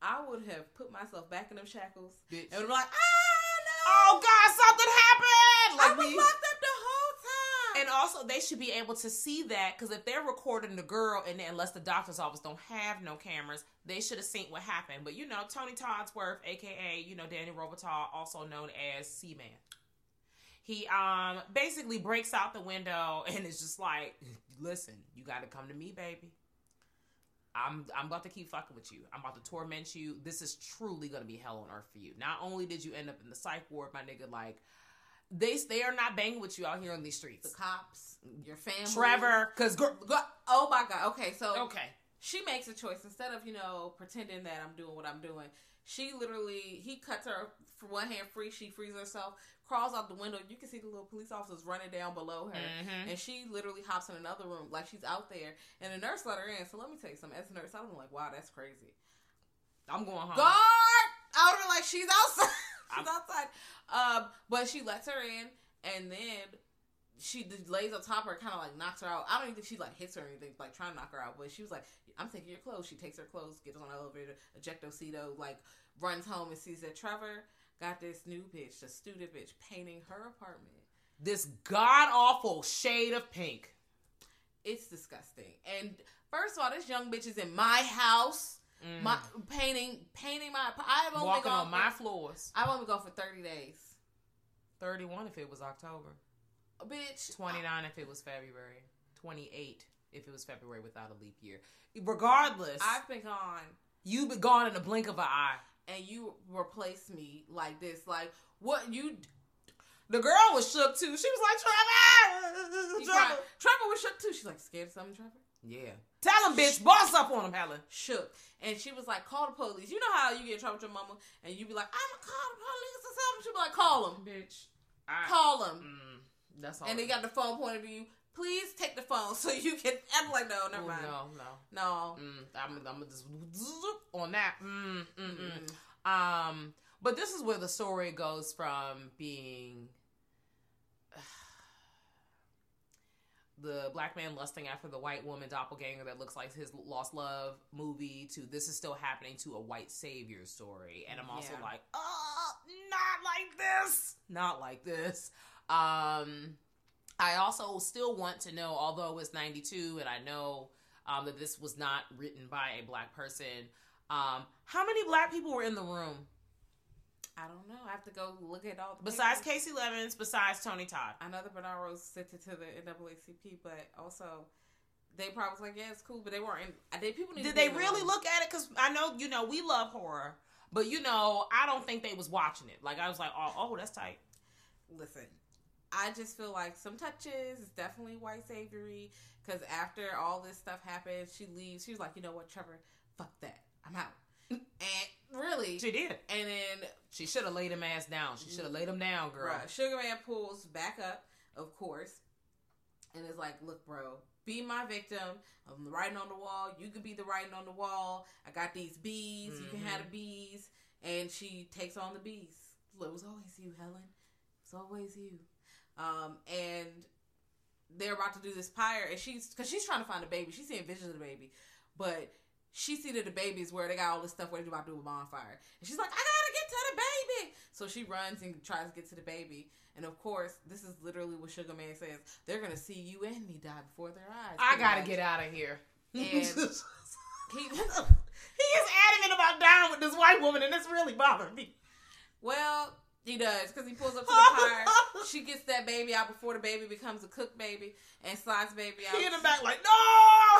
I would have put myself back in them shackles Bitch. and would be like, ah, no. Oh God, something happened. I was we. locked up the whole time. And also, they should be able to see that because if they're recording the girl, and unless the doctor's office don't have no cameras, they should have seen what happened. But you know, Tony Toddsworth, aka you know Danny Robitaille, also known as C-Man, he um basically breaks out the window and is just like, "Listen, you got to come to me, baby. I'm I'm about to keep fucking with you. I'm about to torment you. This is truly gonna be hell on earth for you. Not only did you end up in the psych ward, my nigga, like." They, they are not banging with you out here on these streets. the cops, your family, Trevor, because Go- Oh my god. Okay, so okay, she makes a choice instead of you know pretending that I'm doing what I'm doing. She literally he cuts her for one hand free. She frees herself, crawls out the window. You can see the little police officers running down below her, Mhm. and she literally hops in another room like she's out there. And the nurse let her in. So let me tell you something. As a nurse, I was like, wow, that's crazy. I'm going home. Guard! I would have like she's outside. she's outside. Um, but she lets her in, and then she lays on top of her, kind of like knocks her out. I don't even think she like hits her or anything, like trying to knock her out. But she was like, "I'm taking your clothes." She takes her clothes, gets on the elevator, ejecto cedo, like runs home and sees that Trevor got this new bitch, the student bitch, painting her apartment. This god awful shade of pink. It's disgusting. And first of all, this young bitch is in my house. My painting, painting my. I've only Mm. Walking gone on for- my floors. I've only gone for thirty days. 31 if it was October. Bitch, 29 if it was February. 28 if it was February without a leap year. Regardless, I've been gone, you've been gone in the blink of an eye. and you replaced me like this. Like what you? The girl was shook too. She was like, Trevor! Trevor! Trevor was shook too. She's like scared of something. Trevor Yeah. Tell him, bitch. Boss up on him, Helen. shook, and she was like, "Call the police." You know how you get in trouble with your mama, and you be like, "I'm gonna call the police or something." She be like, "Call them, Bitch. I, call them," Mm, that's all. and they got the phone pointed to you. Please take the phone so you can. I'm like, no, never Oh, mind. No, no. No. Mm, I'm, I'm gonna just zoop on that. Mm, mm, mm. Mm. Um, but this is where the story goes from being the black man lusting after the white woman doppelganger that looks like his lost love movie to this is still happening to a white savior story. And I'm also Yeah. like, oh, not like this. Not like this. Um, I also still want to know, although it's 92 and I know um, that this was not written by a black person, um, how many black people were in the room I don't know. I have to go look at all the besides papers. Kasi Lemmons, besides Tony Todd? I know the Bernard Rose sent it to the NAACP, but also they probably was like, yeah, it's cool, but they weren't. In, uh, they people need Did they really look at it? Because I know, you know, we love horror, but you know, I don't think they was watching it. Like I was like, oh, oh, that's tight. Listen, I just feel like some touches is definitely white saviory because after all this stuff happened, she leaves. She was like, you know what, Trevor, fuck that, I'm out. and really, She did. and then She should have laid him ass down. She should have laid him down, girl. Bruh, Sugar Man pulls back up, of course, and is like, "Look, bro, be my victim. I'm the writing on the wall. You could be the writing on the wall. I got these bees. You can have the bees. And she takes on the bees. It was always you, Helen. It's always you. Um, and they're about to do this pyre, and she's because she's trying to find a baby. She's seeing visions of the baby, but she see that the baby is where they got all this stuff where they're about to do a bonfire, and she's like, "I gotta get to the baby." So she runs and tries to get to the baby, and of course, this is literally what Sugar Man says: they're gonna see you and me die before their eyes. I gotta much. get out of here. And he is adamant about dying with this white woman, and it's really bothering me. well, he does because he pulls up to the pyre. she gets that baby out before the baby becomes a cooked baby, and slides baby out. He in the back like, no,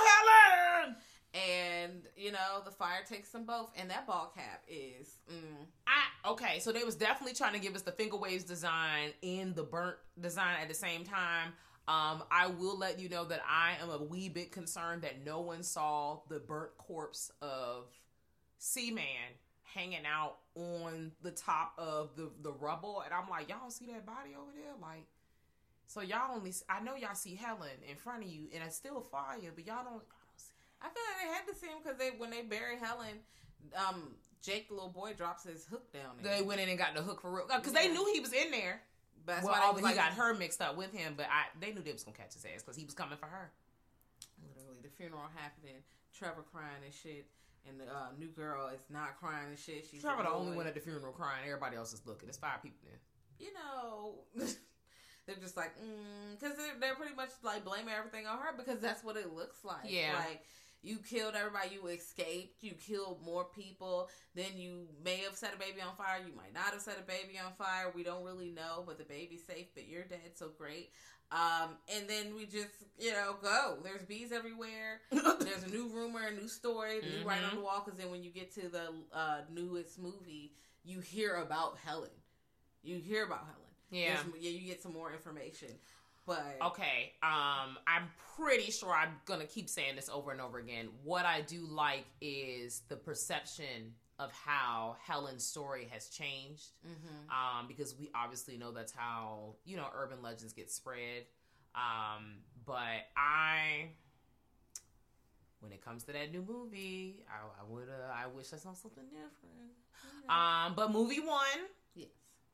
Helen. And you know the fire takes them both, and that ball cap is. Mm, I okay, so they was definitely trying to give us the finger waves design in the burnt design at the same time. Um, I will let you know that I am a wee bit concerned that no one saw the burnt corpse of C-Man hanging out on the top of the the rubble, and I'm like, y'all don't see that body over there? Like, so y'all only I know y'all see Helen in front of you, and it's still fire, but y'all don't. Y'all don't see. I feel like they had to see him because they when they bury Helen, um, Jake the little boy drops his hook down there. They went in and got the hook for real because they knew he was in there. That's well, why they although was he like, got her mixed up with him, but I they knew they was gonna catch his ass because he was coming for her. Literally, the funeral happening. Trevor crying and shit, and the uh, new girl is not crying and shit. She's Trevor the only one at the funeral crying. Everybody else is looking. There's five people there. you know, they're just like, because they're, they're pretty much like blaming everything on her because that's what it looks like. Yeah. Like, you killed everybody, you escaped, you killed more people, then you may have set a baby on fire, you might not have set a baby on fire. We don't really know, but the baby's safe, but you're dead, so great. Um, and then we just, you know, go. There's bees everywhere. There's a new rumor, a new story, new writing on Mhm. the wall. Because then when you get to the uh, newest movie, you hear about Helen. You hear about Helen. Yeah. Yeah. You get some more information, but Okay. Um, I'm pretty sure I'm gonna keep saying this over and over again. What I do like is the perception of how Helen's story has changed. Mhm. Um, because we obviously know that's how you know urban legends get spread. Um, but I, when it comes to that new movie, I, I would uh, I wish I saw something different. Um, but movie one, yes,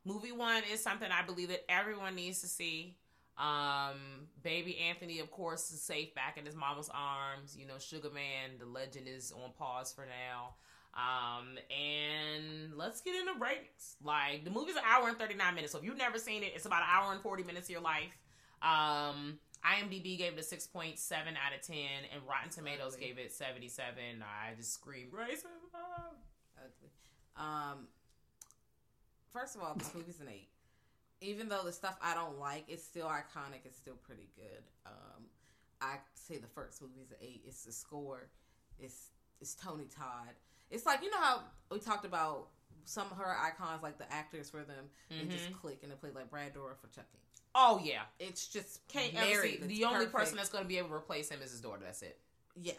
movie one is something I believe that everyone needs to see. Um, baby Anthony, of course, is safe back in his mama's arms. You know, Sugar Man, the legend is on pause for now. Um, and let's get into ratings. Like the movie's an hour and thirty nine minutes, so if you've never seen it, it's about an hour and forty minutes of your life. Um, IMDb gave it a six point seven out of ten, and Rotten Tomatoes Ugly. gave it seventy seven. I just screamed racism. ugly. Um, first of all, this movie's an eight. Even though the stuff I don't like, it's still iconic. It's still pretty good. Um, I say the first movie's an eight. It's the score. It's it's Tony Todd. It's like you know how we talked about some of her icons, like the actors for them, they just click and they play like Brad Dourif for Chucky. Oh yeah, It's just can't ever married. see. It's The only person that's going to be able to replace him is his daughter. That's it. yes,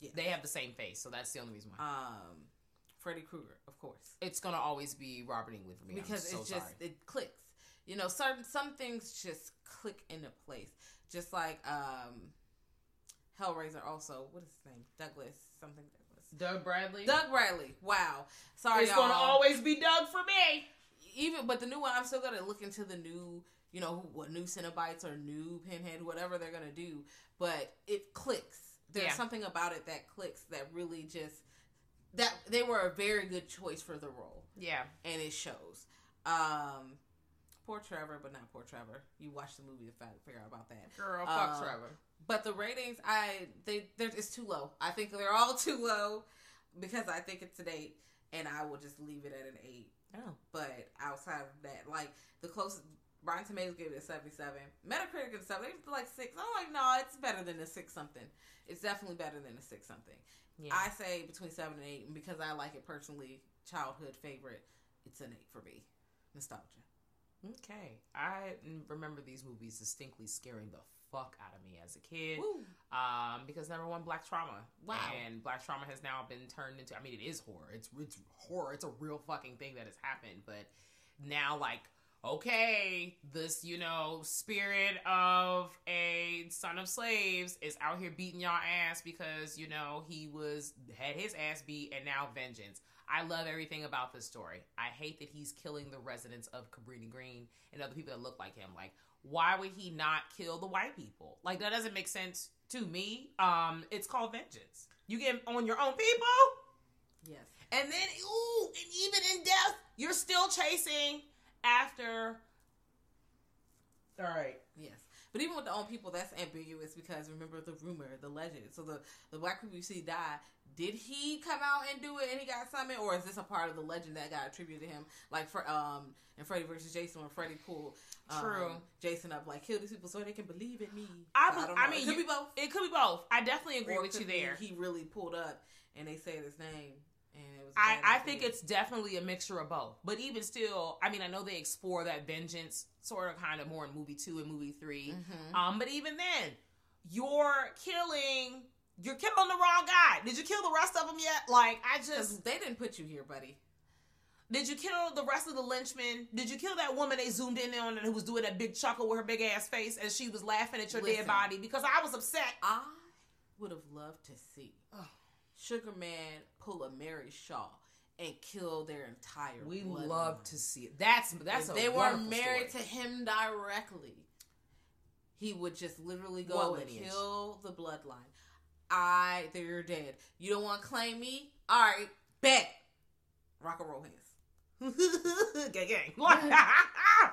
yes. They have the same face, so that's the only reason why. um Freddy Krueger, of course. it's going to always be Robert Englund for me. I'm because so it's just sorry. it clicks. You know, certain some things just click into place. Just like um Hellraiser also, what is his name? Douglas something Douglas. Doug Bradley. Doug Bradley. Wow. Sorry, it's y'all. going to always be Doug for me. even but the new one I'm still gonna look into the new you know, what new Cenobites or new Pinhead, whatever they're gonna do. But it clicks. There's Yeah. something about it that clicks that really just that they were a very good choice for the role. Yeah. and it shows. Um, poor Trevor, but not poor Trevor. You watch the movie to fi- figure out about that. Girl, fuck Uh, Trevor. But the ratings, I they they're it's too low. I think they're all too low because I think it's an eight, and I will just leave it at an eight. Oh. But outside of that, like the closest. Rotten Tomatoes gave it a 77. Metacritic is seven. They like six. I'm like, no, it's better than a six something. It's definitely better than a six something. Yeah. I say between seven and eight, and because I like it personally, childhood favorite, it's an eight for me. Nostalgia. Okay. I remember these movies distinctly scaring the fuck out of me as a kid. Um, because number one, black trauma. Wow. And black trauma has now been turned into. I mean, it is horror. It's it's horror. It's a real fucking thing that has happened. But now, like okay, this, you know, spirit of a son of slaves is out here beating y'all ass because, you know, he was had his ass beat and now vengeance. I love everything about this story. I hate that he's killing the residents of Cabrini Green and other people that look like him. Like, why would he not kill the white people? Like that doesn't make sense to me. Um, it's called vengeance. You get on your own people, Yes. and then ooh, and even in death, you're still chasing after. All right. Yes. But even with the own people, that's ambiguous because remember the rumor, the legend. So the the black people you see die. Did he come out and do it and he got summoned, or is this a part of the legend that got attributed to him? Like for um in Freddy versus Jason, when Freddy pulled um, True. Jason up, like kill these people so they can believe in me. I, So be- don't I mean, it could you- be both. It could be both. I definitely agree Or with you there. He really pulled up and they said his name and it was. I, I think it's definitely a mixture of both. But even still, I mean, I know they explore that vengeance sort of kind of more in movie two and movie 3 Mm-hmm. Um, but even then, you're killing, you're killing the wrong guy. Did you kill the rest of them yet? Like, I just, they didn't put you here, buddy. did you kill the rest of the lynchmen? Did you kill that woman they zoomed in on and who was doing that big chuckle with her big ass face as she was laughing at your Listen. dead body? Because I was upset. I would have loved to see Sugar Man pull a Mary Shaw and kill their entire. We love to see it. That's that's if a they were married story. to him directly, he would just literally go What and lineage? kill the bloodline. I, they're dead. You don't want to claim me? All right, bet. Rock and roll hands. gang, gang.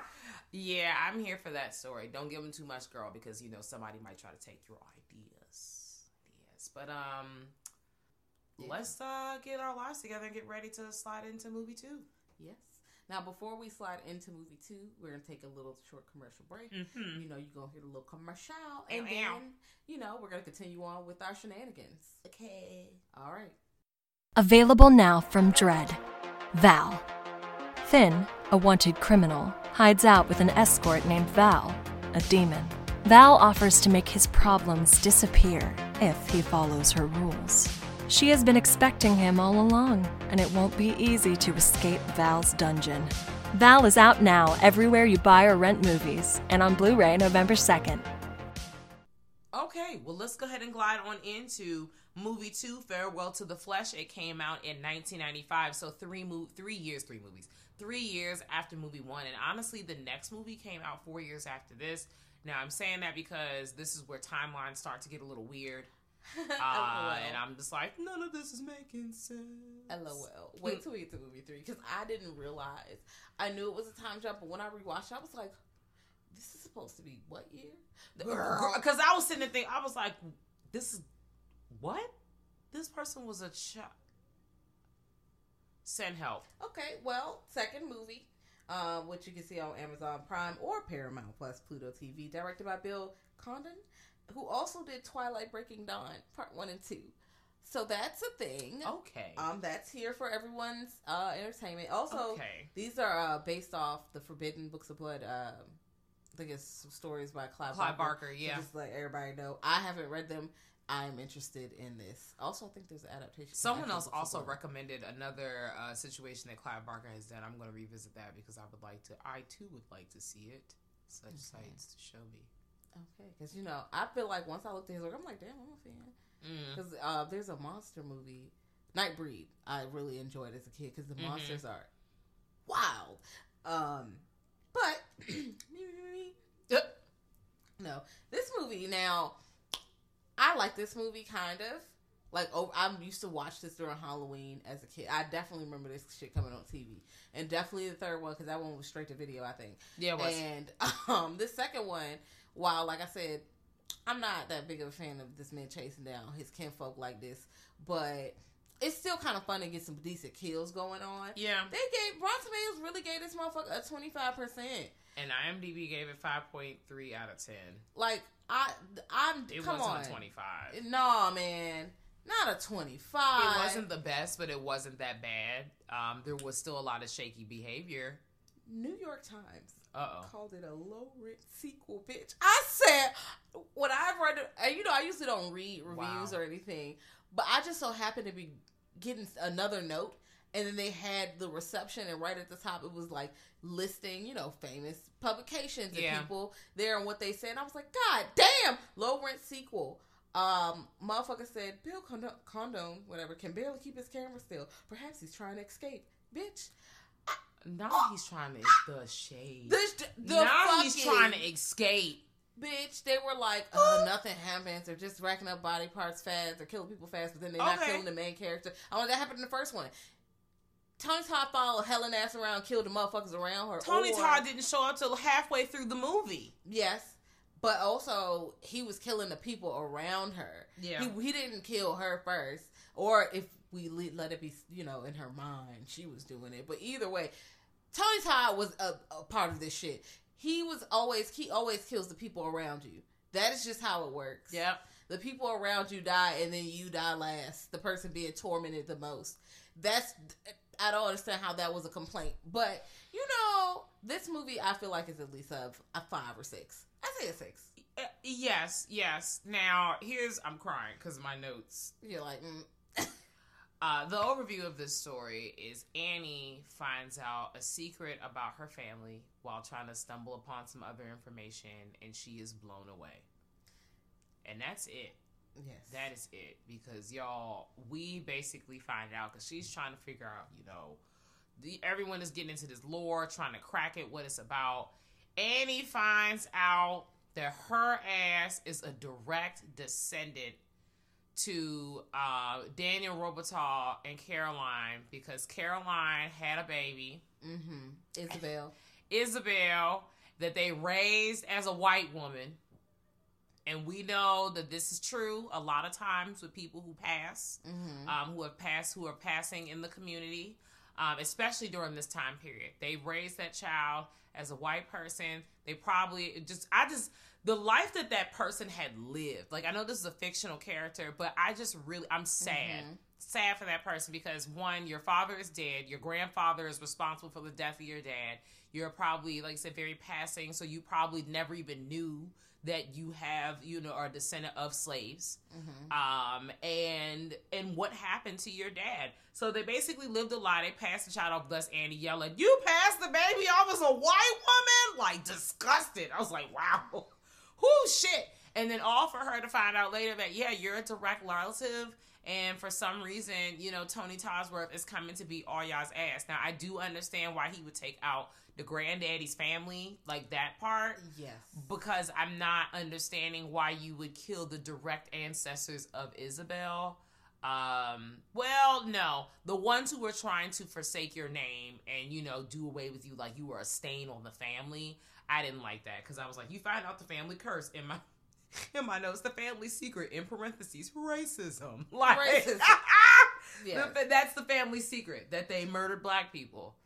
yeah, I'm here for that story. Don't give them too much, girl, because you know somebody might try to take your ideas. Yes, but um, let's uh get our lives together and get ready to slide into movie two. Yes. Now, before we slide into movie two, we're gonna take a little short commercial break. Mhm. You know, you're gonna hear a little commercial, And and now. then you know we're gonna continue on with our shenanigans. Okay. All right. Available now from Dread. Val. Finn, a wanted criminal, hides out with an escort named Val, a demon. Val offers to make his problems disappear if he follows her rules. She has been expecting him all along, and it won't be easy to escape Val's dungeon. Val is out now everywhere you buy or rent movies, and on Blu ray November 2nd. Okay, well, let's go ahead and glide on into movie two, Farewell to the Flesh. It came out in 1995, so three mo- three years, three movies, three years after movie one. And honestly, the next movie came out four years after this. Now, I'm saying that because this is where timelines start to get a little weird. Uh, and I'm just like, none of this is making sense. LOL. Wait till we get to movie three because I didn't realize. I knew it was a time jump, but when I rewatched, it, I was like, "This is supposed to be what year?" Because I was sitting there thinking, I was like, this is what? This person was a child. Send help. Okay, well, second movie, uh, which you can see on Amazon Prime or Paramount Plus Pluto TV, directed by Bill Condon, who also did Twilight Breaking Dawn Part One and Two. So that's a thing. Okay. Um, that's here for everyone's uh, entertainment. Also, Okay. these are uh, based off the Forbidden Books of Blood. Um, I think it's stories by Clive, Clive Barker, yeah. So just let everybody know. I haven't read them. I'm interested in this. Also, I think there's an adaptation. Someone else also recommended another uh, situation that Clive Barker has done. I'm going to revisit that because I would like to. I too would like to see it. Such sights to show me. Okay, because you know, I feel like once I looked at his work, I'm like, damn, I'm a fan. Mm. Because uh, there's a monster movie, Nightbreed. I really enjoyed as a kid because the Mhm. monsters are wild. Um, but no, this movie now. I like this movie kind of. Like oh, I used to watch this during Halloween as a kid. I definitely remember this shit coming on TV, and definitely the third one because that one was straight to video. I think. Yeah, it was. And um, the second one, while like I said, I'm not that big of a fan of this man chasing down his kinfolk like this, but it's still kind of fun to get some decent kills going on. yeah. They gave Rotten Tomatoes really gave this motherfucker a 25 percent. And IMDb gave it 5.3 out of 10. Like I, I'm It come wasn't on, a 25. No man, not a 25. It wasn't the best, but it wasn't that bad. Um, there was still a lot of shaky behavior. New York Times Uh oh. called it a low rent sequel, bitch. I said when I've read and you know, I usually don't read reviews Wow. or anything, but I just so happened to be getting another note, and then they had the reception, and right at the top it was like listing, you know, famous publications and Yeah. people there and what they said. And I was like, God damn, low rent sequel. Um, motherfucker said Bill Condo- Condone, whatever, can barely keep his camera still. Perhaps he's trying to escape, bitch. Now he's trying to the shade. The, the now he's trying to escape. Bitch, they were like, uh, nothing happens. They're just racking up body parts fast. They're killing people fast, but then they're not killing the main character. I want that happened in the first one. Tony Todd followed Helen ass around, killed the motherfuckers around her. Tony or- Todd didn't show up till halfway through the movie. Yes, but also he was killing the people around her. Yeah. he, he didn't kill her first, or if we le- let it be, you know, in her mind, she was doing it. But either way, Tony Todd was a, a part of this shit. He was always he always kills the people around you. That is just how it works. Yep. The people around you die, and then you die last. The person being tormented the most. That's I don't understand how that was a complaint, but you know, this movie I feel like is at least a, a five or six. I say a six. Uh, yes, yes. Now here's I'm crying because my notes. You're like, mm, Uh, the overview of this story is Annie finds out a secret about her family while trying to stumble upon some other information, and she is blown away. And that's it. yes, That is it. Because y'all, we basically find out because she's trying to figure out, you know, the, everyone is getting into this lore, trying to crack it, what it's about. Annie finds out that her ass is a direct descendant to uh, Daniel Robitaille and Caroline because Caroline had a baby, mm-hmm. Isabel. Isabel, that they raised as a white woman. And we know that this is true a lot of times with people who pass, Mm-hmm. um, who have passed, who are passing in the community, um, especially during this time period. They raised that child as a white person. They probably just, I just, the life that that person had lived. Like, I know this is a fictional character, but I just really, I'm sad. Mm-hmm. Sad for that person because one, your father is dead. Your grandfather is responsible for the death of your dad. You're probably, like I said, very passing, so you probably never even knew that you have, you know, are a descendant of slaves. Um, and and what happened to your dad? So they basically lived a lie. They passed the child off. Thus, Annie yelling, "You passed the baby off as a white woman!" Like disgusted. I was like, "Wow, whoo shit!" And then all for her to find out later that yeah, you're a direct relative. And for some reason, you know, Tony Tosworth is coming to be all y'all's ass. Now, I do understand why he would take out the granddaddy's family, like that part Yes. because I'm not understanding why you would kill the direct ancestors of Isabel. Um, well, no, the ones who were trying to forsake your name and you know do away with you like you were a stain on the family. I didn't like that because I was like, you find out the family curse in my in my notes, the family secret in parentheses racism. Like Racism. Yes. th- that's the family secret that they murdered black people.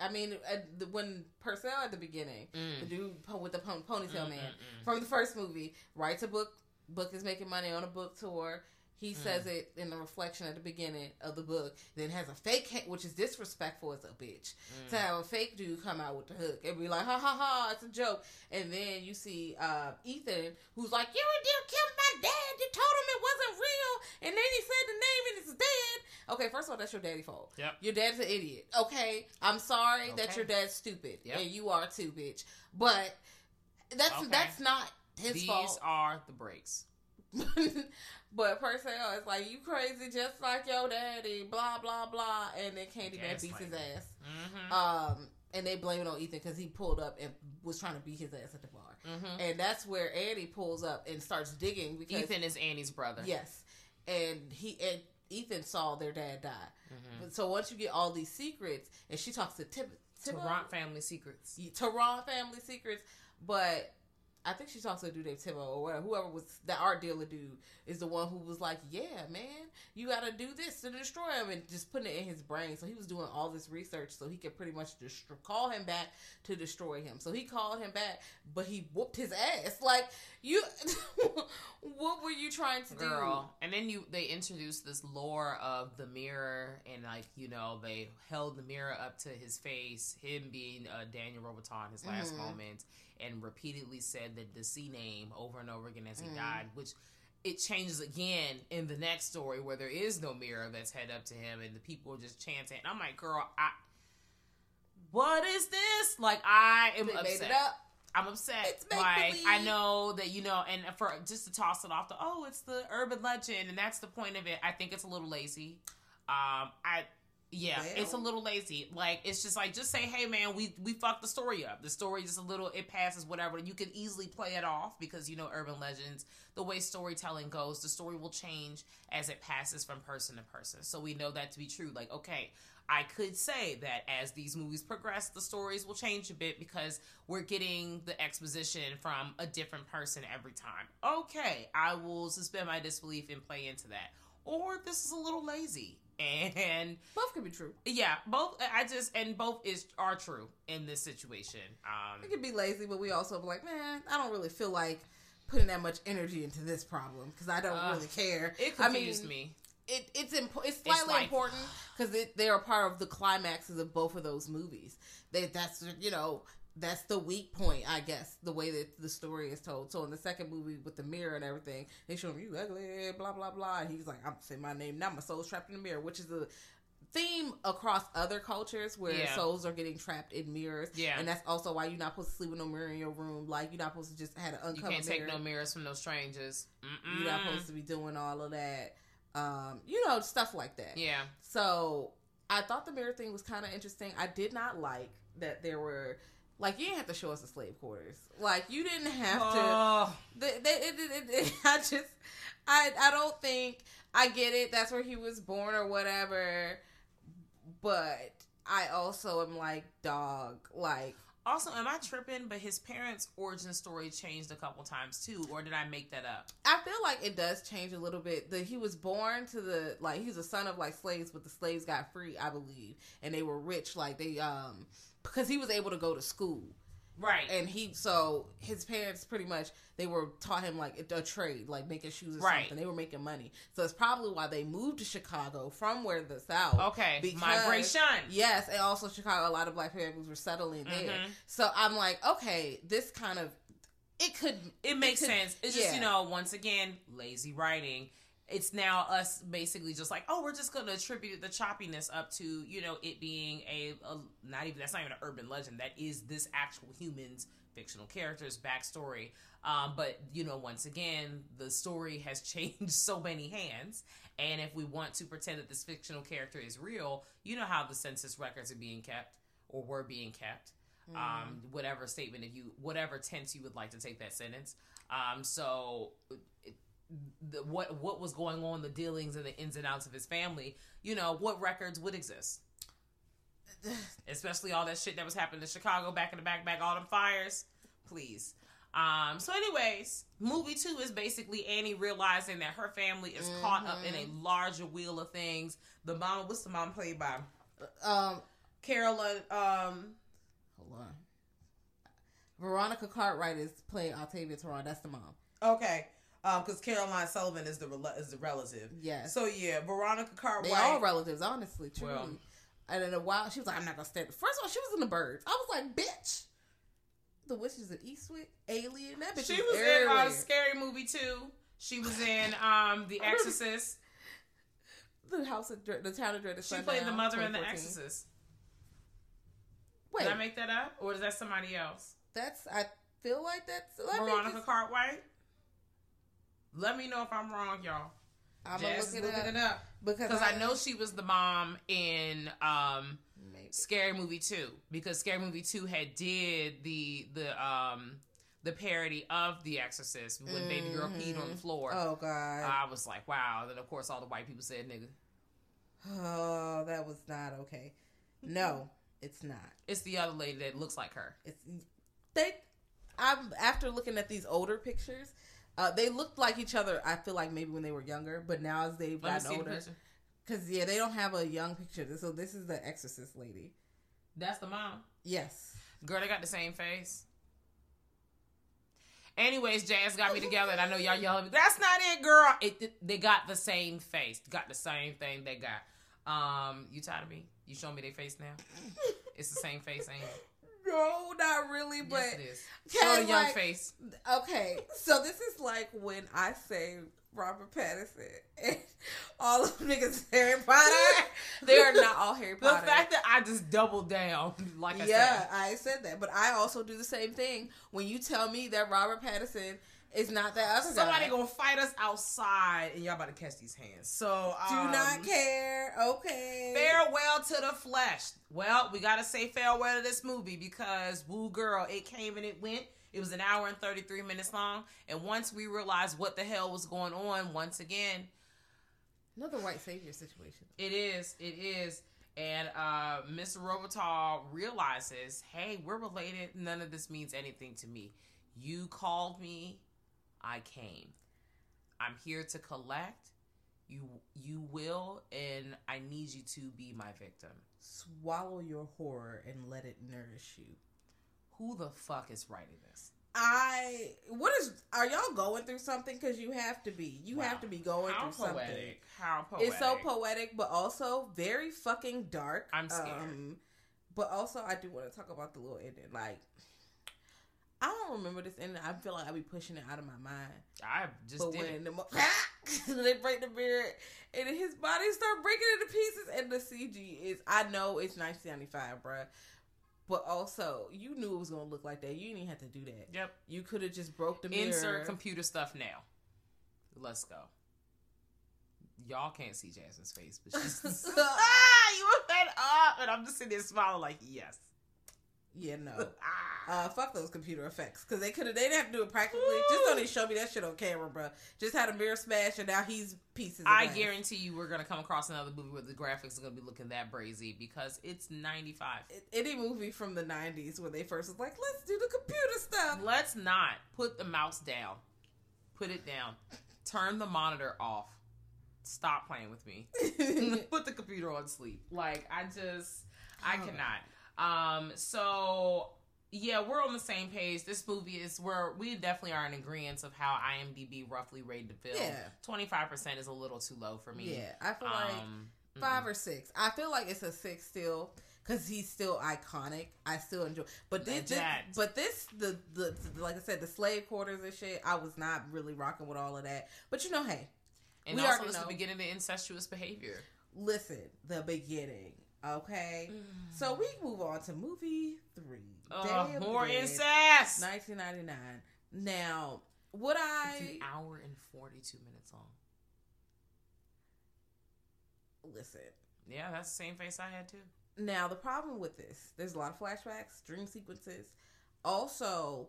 I mean, uh, the, when Purcell at the beginning, Mm. the dude with the pon- ponytail mm, mm, man mm. from the first movie, writes a book. Book is making money on a book tour. He Mm. says it in the reflection at the beginning of the book. Then has a fake, ha- which is disrespectful as a bitch, Mm. to have a fake dude come out with the hook and be like, "Ha ha ha, it's a joke." And then you see uh, Ethan, who's like, "You you killed my dad. You told him it wasn't real, and then he said the name and it's dead." Okay, first of all, that's your daddy fault. Yep. Your dad's an idiot. Okay, I'm sorry that your dad's stupid, Yep. and you are too, bitch. But that's Okay. that's not his These fault. These are the breaks. but Purcell is like, you crazy, just like your daddy. Blah blah blah, and then Candyman beats his ass. Mm-hmm. Um, and they blame it on Ethan because he pulled up and was trying to beat his ass at the bar. Mm-hmm. And that's where Annie pulls up and starts digging because Ethan is Annie's brother. Yes, and he and Ethan saw their dad die. Mm-hmm. So once you get all these secrets, and she talks to Tib, Tib- Tarrant family secrets. Tarrant family secrets, but I think she talks to a dude named Timo or whatever, whoever was the art dealer dude is the one who was like, "Yeah, man, you got to do this to destroy him," and just putting it in his brain. So he was doing all this research so he could pretty much destroy, call him back to destroy him. So he called him back, but he whooped his ass. Like you, what were you trying to do? Girl. And then you they introduced this lore of the mirror and like, you know they held the mirror up to his face, him being uh, Daniel Robitaille, his last Mhm. moment, and repeatedly said the the C name over and over again as he Mhm. died, which it changes again in the next story where there is no mirror that's head up to him and the people are just chanting. And I'm like, girl, I what is this? Like I am They upset. made it up. I'm upset. It's like. I know that you know, and for just to toss it off the oh, it's the urban legend, and that's the point of it. I think it's a little lazy. Um, I yeah, it's a little lazy. Like it's just like just say, hey man, we we fucked the story up. The story just a little it passes whatever. You can easily play it off because you know urban legends, the way storytelling goes, the story will change as it passes from person to person. So we know that to be true. Like okay. I could say that as these movies progress, the stories will change a bit because we're getting the exposition from a different person every time. Okay, I will suspend my disbelief and play into that. Or this is a little lazy. And Both could be true. yeah, both I just and both is are true in this situation. Um It could be lazy, but we also be like, man, I don't really feel like putting that much energy into this problem because I don't Ugh. really care. it I confused mean, me. It, it's impo- it's slightly like- important because they are part of the climaxes of both of those movies. They, that's you know that's the weak point, I guess, the way that the story is told. So in the second movie with the mirror and everything, they show him you ugly, blah blah blah, and he's like, I'm saying my name now, my soul's trapped in the mirror, which is a theme across other cultures where Yeah. souls are getting trapped in mirrors. Yeah. and that's also why you're not supposed to sleep with no mirror in your room. Like you're not supposed to just have an You can't mirror. take no mirrors from no strangers. Mm-mm. You're not supposed to be doing all of that. Um, you know, stuff like that. Yeah. So I thought the mirror thing was kind of interesting. I did not like that there were like you didn't have to show us the slave quarters. Like you didn't have to. Oh, They, they, it, it, it, it- I just, I, I don't think I get it. That's where he was born or whatever. But I also am like, dog, like Also, am I tripping? But his parents' origin story changed a couple times too, or did I make that up? I feel like it does change a little bit. That he was born to the like he's a son of like slaves, but the slaves got free, I believe, and they were rich. Like they um because he was able to go to school, Right. and he so his parents pretty much they were taught him like a trade, like making shoes or Right. something. They were making money, so it's probably why they moved to Chicago from where the South. okay. because- Migration. Yes, and also Chicago, a lot of black families were settling there. Mhm. So I'm like, okay, this kind of it could it makes could- sense. It's just you know, once again, lazy writing. It's now us basically just like, oh, we're just going to attribute the choppiness up to you know it being a, a not even that's not even an urban legend. That is this actual human's fictional character's backstory. Um, but you know, once again, the story has changed so many hands. And if we want to pretend that this fictional character is real, you know how the census records are being kept or were being kept um, whatever statement if you whatever tense you would like to take that sentence. Um, so it, the, what what was going on, the dealings and the ins and outs of his family, you know, what records would exist? Especially all that shit that was happening in Chicago back in the back, back all them fires. Please. Um, so anyways, movie two is basically Annie realizing that her family is caught up in a larger wheel of things. The mom, what's the mom played by? um Carolyn, um, Hold on. Veronica Cartwright is playing Octavia Tarrant. That's the mom. Okay. Um, because Caroline Sullivan is the rel- is the relative. Yes. So yeah, Veronica Cartwright. They all relatives, honestly, truly. Well. and in a while, she was like, "I'm not gonna stand." First of all, she was in the birds. I was like, "Bitch." The witches of Eastwick, Alien. That bitch she was, was in everywhere. uh, Scary Movie too. She was in um The Exorcist. the house of Dre- the town of Dread. She played the mother in The Exorcist. Wait, Did I make that up, or is that somebody else? that's I feel like that's Veronica Cartwright. Let me know if I'm wrong, y'all. I'm gonna look it looking up it up because because I know she was the mom in um Scary Movie 2 because Scary Movie 2 had did the the um the parody of The Exorcist when baby girl peed on the floor. Oh God. I was like, wow. Then of course all the white people said nigga. Oh, that was not okay. No, it's not. It's the other lady that looks like her. It's they. I'm after looking at these older pictures. Uh, they looked like each other. I feel like maybe when they were younger, but now as they've Let gotten older, because yeah, they don't have a young picture. So this is the Exorcist lady. That's the mom. Yes. Girl, they got the same face. Anyways, Jazz got me together, and I know y'all yelling. That's not it, girl. It, it- they got the same face, got the same thing they got. Um, you tired of me? You showing me their face now? It's the same face, ain't it? No, not really, but yes, it is. Show the young like- face. okay. So this is like when I say Robert Pattinson and all of niggas Harry Potter. they are not all Harry Potter. The fact that I just doubled down, like I yeah, said, I said that, but I also do the same thing. When you tell me that Robert Pattinson is not that other somebody gonna fight us outside, and y'all about to catch these hands. So I do um, not care. Okay, Farewell to the flesh. Well, we gotta say farewell to this movie because woo girl, it came and it went. It was an hour and 33 minutes long. And once we realized what the hell was going on, once again, Another white savior situation. it is, it is. And uh Mr. Robitaille realizes, hey, we're related. None of this means anything to me. You called me, I came. I'm here to collect. You you will, and I need you to be my victim. Swallow your horror and let it nourish you. Who the fuck is writing this? I what is are y'all going through something? Because you have to be. You Wow. have to be going How through something. poetic. How poetic. It's so poetic, but also very fucking dark. I'm scared. Um, but also, I do want to talk about the little ending. Like, I don't remember this ending. I feel like I be pushing it out of my mind. I just but did when it. the they break the mirror and his body start breaking into pieces, and the CG is I know it's 1995, bruh. But also, you knew it was gonna look like that. You didn't even have to do that. Yep. You could have just broke the mirror. Insert computer stuff now. Let's go. Y'all can't see Jasmine's face, but she's ah, you were fed up, and I'm just sitting there smiling like yes. Yeah, no. Ah. Uh, fuck those computer effects because they could have. They didn't have to do it practically. Just don't even show me that shit on camera, bro. Just had a mirror smash and now he's pieces. Of I glass. guarantee you, we're gonna come across another movie where the graphics are gonna be looking that brazy because it's 95. any movie from the '90s where they first was like, "Let's do the computer stuff." Let's not put the mouse down. Put it down. Turn the monitor off. Stop playing with me. put the computer on sleep. Like I just I Oh. cannot. Um so yeah, we're on the same page. This movie is where we definitely are in agreement of how IMDb roughly rated the film. Yeah. Twenty five percent is a little too low for me. Yeah, I feel like Um, five or six. I feel like it's a six still because he's still iconic. I still enjoy, but this, this but this, the, the the like I said, the slave quarters and shit. I was not really rocking with all of that. But you know, hey, and we also it's the beginning of incestuous behavior. listen, the beginning. Okay, so we move on to movie three. Uh, Day more Dead, incest. 1999. Now, would It's I an hour and forty two minutes long. listen? Yeah, that's the same face I had too. Now, the problem with this, there's a lot of flashbacks, dream sequences. Also,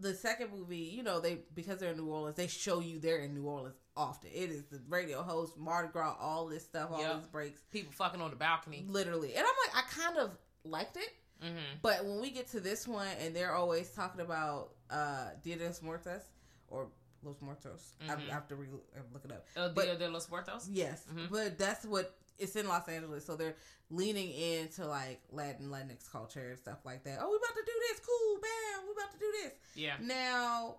the second movie, you know, they because they're in New Orleans, they show you they're in New Orleans often. It is the radio host, Mardi Gras, all this stuff, all Yep. these breaks, People fucking on the balcony. literally. And I'm like, I kind of liked it, Mm-hmm. but when we get to this one, and they're always talking about uh Dia de los Muertos or Los Muertos, I, Mhm. I have to re- look it up. El But- Dia de los Muertos. Yes, Mhm. but that's what it's in Los Angeles, so they're leaning into like Latin Latinx culture and stuff like that. Oh, we about to do this, cool, bam, we about to do this. Yeah. Now,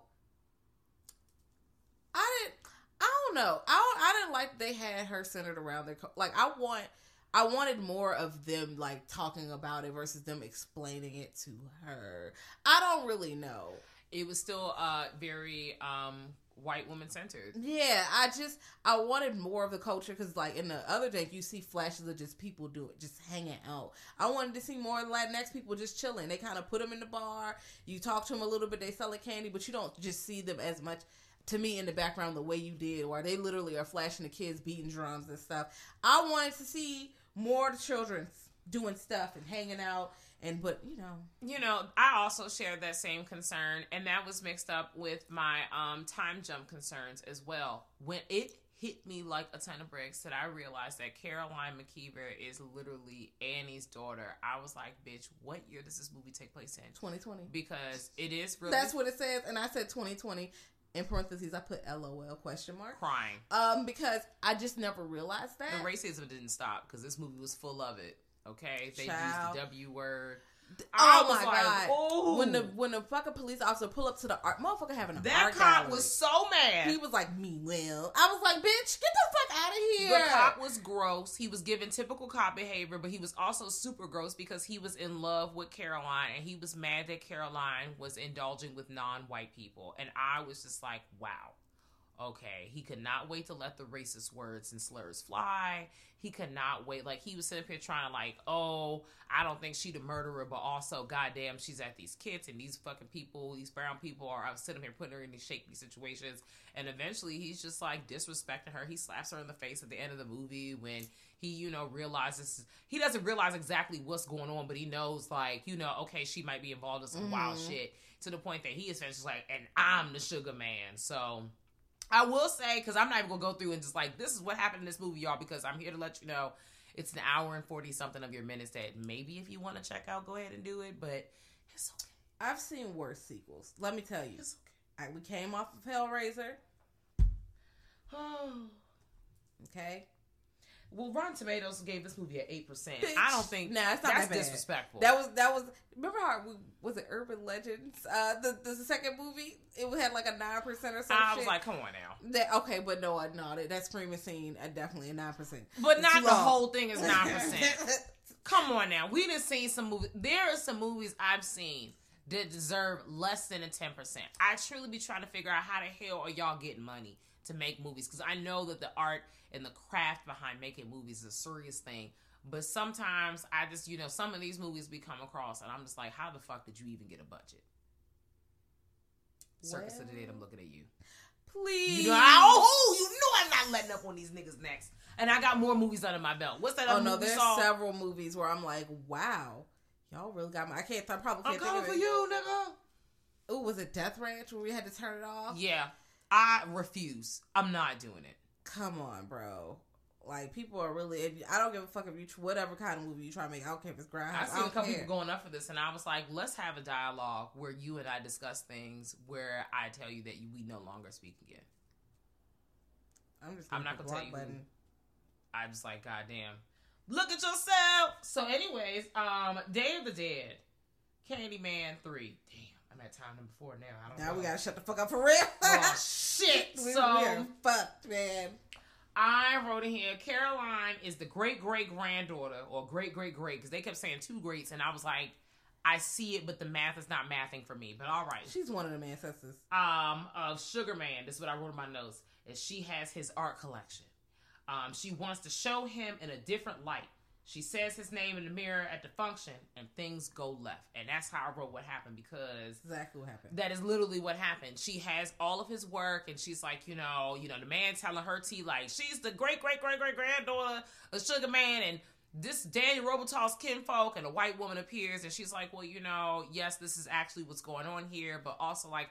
I didn't. I don't know. I don't, I didn't like they had her centered around their like. I want. I wanted more of them like talking about it versus them explaining it to her. I don't really know. It was still uh very um white woman centered. Yeah, I just I wanted more of the culture because like in the other day you see flashes of just people do it, just hanging out. I wanted to see more Latinx people just chilling. They kind of put them in the bar. You talk to them a little bit. They sell selling candy, but you don't just see them as much. To me, in the background, the way you did, where they literally are flashing the kids beating drums and stuff. I wanted to see more of the children doing stuff and hanging out. And but you know, You know, I also shared that same concern, and that was mixed up with my um time jump concerns as well. When it hit me like a ton of bricks that I realized that Caroline McKeever is literally Annie's daughter, I was like, bitch, what year does this movie take place in? 2020. Because it is really That's what it says, and I said 2020 in parentheses. I put LOL question mark. crying. Um, because I just never realized that. The racism didn't stop because this movie was full of it. Okay, they Child. used the W word. Oh I was my like, god! "Ooh." When the when the fucking police officer pull up to the art, motherfucker having a that cop gallery. was so mad. He was like, "Me well." I was like, "Bitch, get the fuck out of here!" The cop was gross. He was giving typical cop behavior, but he was also super gross because he was in love with Caroline and he was mad that Caroline was indulging with non white people. And I was just like, wow. Okay, he could not wait to let the racist words and slurs fly. He could not wait. Like he was sitting up here trying to like, oh, I don't think she the murderer, but also, goddamn, she's at these kids and these fucking people, these brown people are. I was sitting here putting her in these shaky situations, and eventually he's just like disrespecting her. He slaps her in the face at the end of the movie when he, you know, realizes he doesn't realize exactly what's going on, but he knows like, you know, okay, she might be involved in some mm-hmm. wild shit to the point that he is essentially like, and I'm the sugar man, so. I will say, because I'm not even gonna go through and just like this is what happened in this movie, y'all, because I'm here to let you know it's an hour and forty something of your minutes that maybe if you want to check out, go ahead and do it, but it's okay. I've seen worse sequels. Let me tell you. It's Okay. I, we came off of Hellraiser. okay. Well, Rotten Tomatoes gave this movie an eight percent. I don't think. Nah, it's not that's that bad. disrespectful. That was that was. Remember how we, was it Urban Legends? Uh, the the second movie it had like a nine percent or something. I was like, come on now. That okay, but no, no, that, that screaming scene, uh, definitely a nine percent. But not the whole thing is nine percent. come on now, we done seen some movies. There are some movies I've seen that deserve less than a ten percent. I truly be trying to figure out how the hell are y'all getting money to make movies because I know that the art and the craft behind making movies is a serious thing. But sometimes I just, you know, some of these movies we come across and I'm just like, how the fuck did you even get a budget? Well, Circus of the Dead, I'm looking at you. Please. You know, oh, you know I'm not letting up on these niggas next. And I got more movies under my belt. What's that? Oh no, there's several movies where I'm like, wow, y'all really got my. I can't. I probably can't. I'm coming for you, nigga. Oh, was it Death Ranch where we had to turn it off? Yeah, I refuse. I'm not doing it come on, bro. Like people are really. I don't give a fuck if you whatever kind of movie you try to make. I don't care if it's ground. I see a couple care. people going up for this, and I was like, let's have a dialogue where you and I discuss things where I tell you that we no longer speak again. I'm just. I'm not gonna tell you. Button. I'm just like, goddamn. Look at yourself. So, anyways, um, Day of the Dead, Candyman three. Damn. I'm at time number four now. I don't now know. we gotta shut the fuck up for real. oh shit! we, so are fucked, man. I wrote in here. Caroline is the great great granddaughter or great great great because they kept saying two greats, and I was like, I see it, but the math is not mathing for me. But all right, she's one of them ancestors. Um, of Sugar Man. This is what I wrote in my notes. Is she has his art collection. Um, she wants to show him in a different light. She says his name in the mirror at the function, and things go left. And that's how I wrote what happened because exactly what happened. That is literally what happened. She has all of his work, and she's like, you know, you know, the man telling her tea like she's the great great great great granddaughter of Sugar Man, and this Daniel Robitaille's kinfolk, and a white woman appears, and she's like, well, you know, yes, this is actually what's going on here, but also like.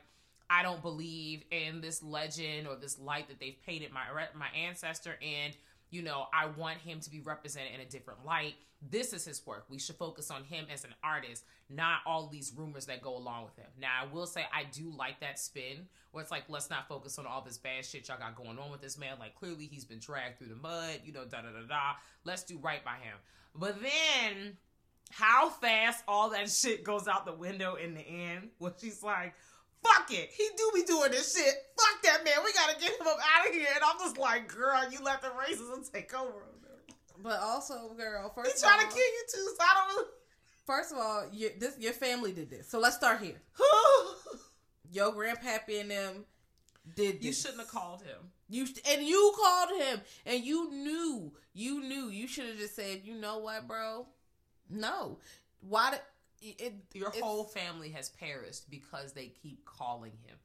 I don't believe in this legend or this light that they've painted my my ancestor in you know, I want him to be represented in a different light. This is his work. We should focus on him as an artist, not all these rumors that go along with him. Now, I will say I do like that spin where it's like, let's not focus on all this bad shit y'all got going on with this man. Like, clearly he's been dragged through the mud, you know, da da da da. Let's do right by him. But then, how fast all that shit goes out the window in the end, when she's like, fuck it. He do be doing this shit. Fuck that man. We gotta get him up out of here. And I'm just like, girl, you let the racism take over. But also, girl, first he's trying all, to kill you too. So I don't. Really... First of all, your this your family did this. So let's start here. your grandpappy and them did. This. You shouldn't have called him. You and you called him, and you knew, you knew. You should have just said, you know what, bro? No. Why did it, your whole family has perished because they keep calling him.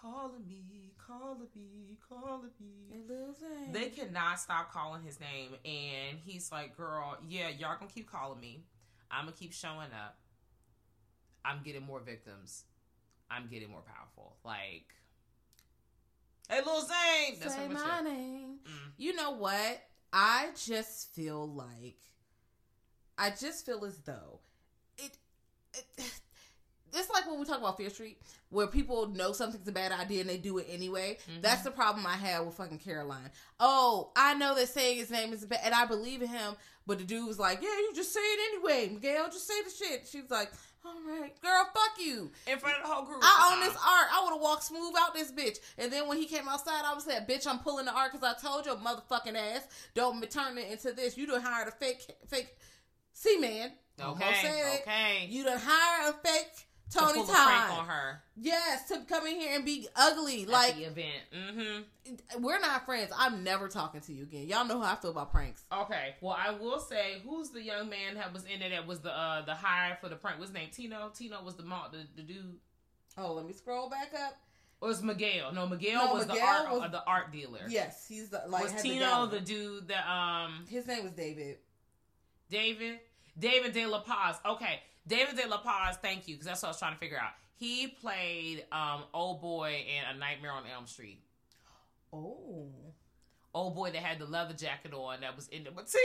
Calling me, calling me, calling me. They cannot stop calling his name. And he's like, girl, yeah, y'all gonna keep calling me. I'm gonna keep showing up. I'm getting more victims. I'm getting more powerful. Like, hey, Lil Zane. That's Say my name. Mm. You know what? I just feel like, I just feel as though it's like when we talk about Fear Street, where people know something's a bad idea and they do it anyway. Mm-hmm. That's the problem I have with fucking Caroline. Oh, I know that saying his name is bad, and I believe in him, but the dude was like, "Yeah, you just say it anyway, Miguel. Just say the shit." She's like, "All right, girl, fuck you." In front of the whole group. I own this art. I would have walked smooth out this bitch. And then when he came outside, I was like, "Bitch, I'm pulling the art because I told your motherfucking ass don't turn it into this. You don't hire a fake, fake." See, man, Okay. Okay. You done hire a fake Tony to pull a prank Todd. on her Yes, to come in here and be ugly. at Like the event. Mm-hmm. we're not friends. I'm never talking to you again. Y'all know how I feel about pranks. Okay. Well, I will say, who's the young man that was in it? That was the uh the hire for the prank. What's his name? Tino. Tino was the mo- the, the dude. Oh, let me scroll back up. Or was Miguel? No, Miguel No, was the art was- uh, the art dealer. Yes, he's the like was had the Tino the dude that um His name was David. David David De La Paz. Okay, David De La Paz. Thank you, because that's what I was trying to figure out. He played um old boy in A Nightmare on Elm Street. Oh, Old boy that had the leather jacket on that was in the Martina,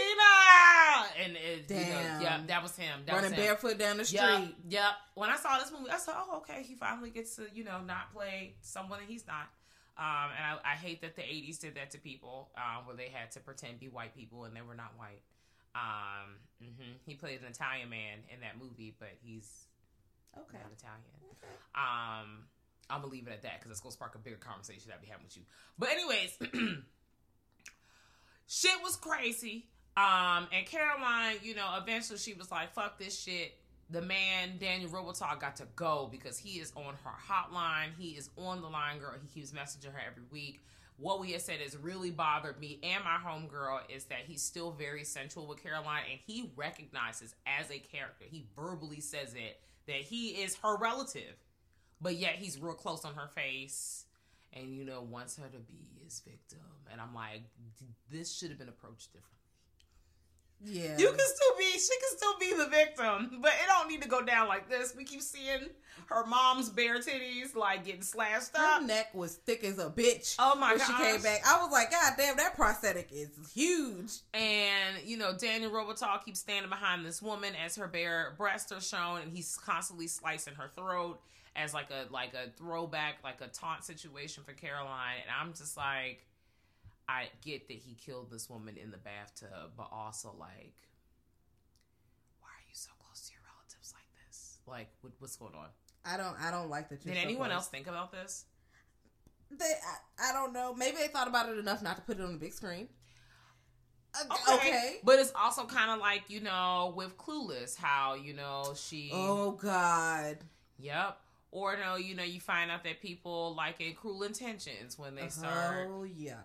and it, you know, Damn. yeah, that was him. That running was him. barefoot down the street. Yep, yep. When I saw this movie, I said, "Oh, okay, he finally gets to you know not play someone that he's not." Um, and I, I hate that the '80s did that to people, um, where they had to pretend be white people and they were not white. Um, hmm He played an Italian man in that movie, but he's Okay. not Italian. Um, I'm gonna leave it at that because it's gonna spark a bigger conversation I'll be having with you. But anyways, shit was crazy. Um, and Caroline, you know, eventually she was like, "Fuck this shit." The man Daniel Robitaille got to go because he is on her hotline. He is on the line, girl. He keeps messaging her every week. What we had said has really bothered me and my homegirl is that he's still very central with Caroline and he recognizes as a character, he verbally says it, that he is her relative. But yet he's real close on her face and, you know, wants her to be his victim. And I'm like, this should have been approached differently. Yeah. You can still be, she can still be the victim, but it don't need to go down like this. We keep seeing her mom's bare titties like getting slashed Her up. neck was thick as a bitch. Oh my when she came back, I was like, God damn, that prosthetic is huge. And you know, Daniel Robitaille keeps standing behind this woman as her bare breasts are shown, and he's constantly slicing her throat as like a like a throwback, like a taunt situation for Caroline. And I'm just like, I get that he killed this woman in the bathtub, but also like, why are you so close to your relatives like this? Like, what, what's going on? I don't. I don't like that. You're Did so anyone close. else think about this? They, I, I don't know. Maybe they thought about it enough not to put it on the big screen. Uh, Okay. okay. But it's also kind of like, you know, with Clueless, how, you know, she. Oh God. Yep. Or no, you know, you find out that people like in cruel intentions when they start. Oh yeah.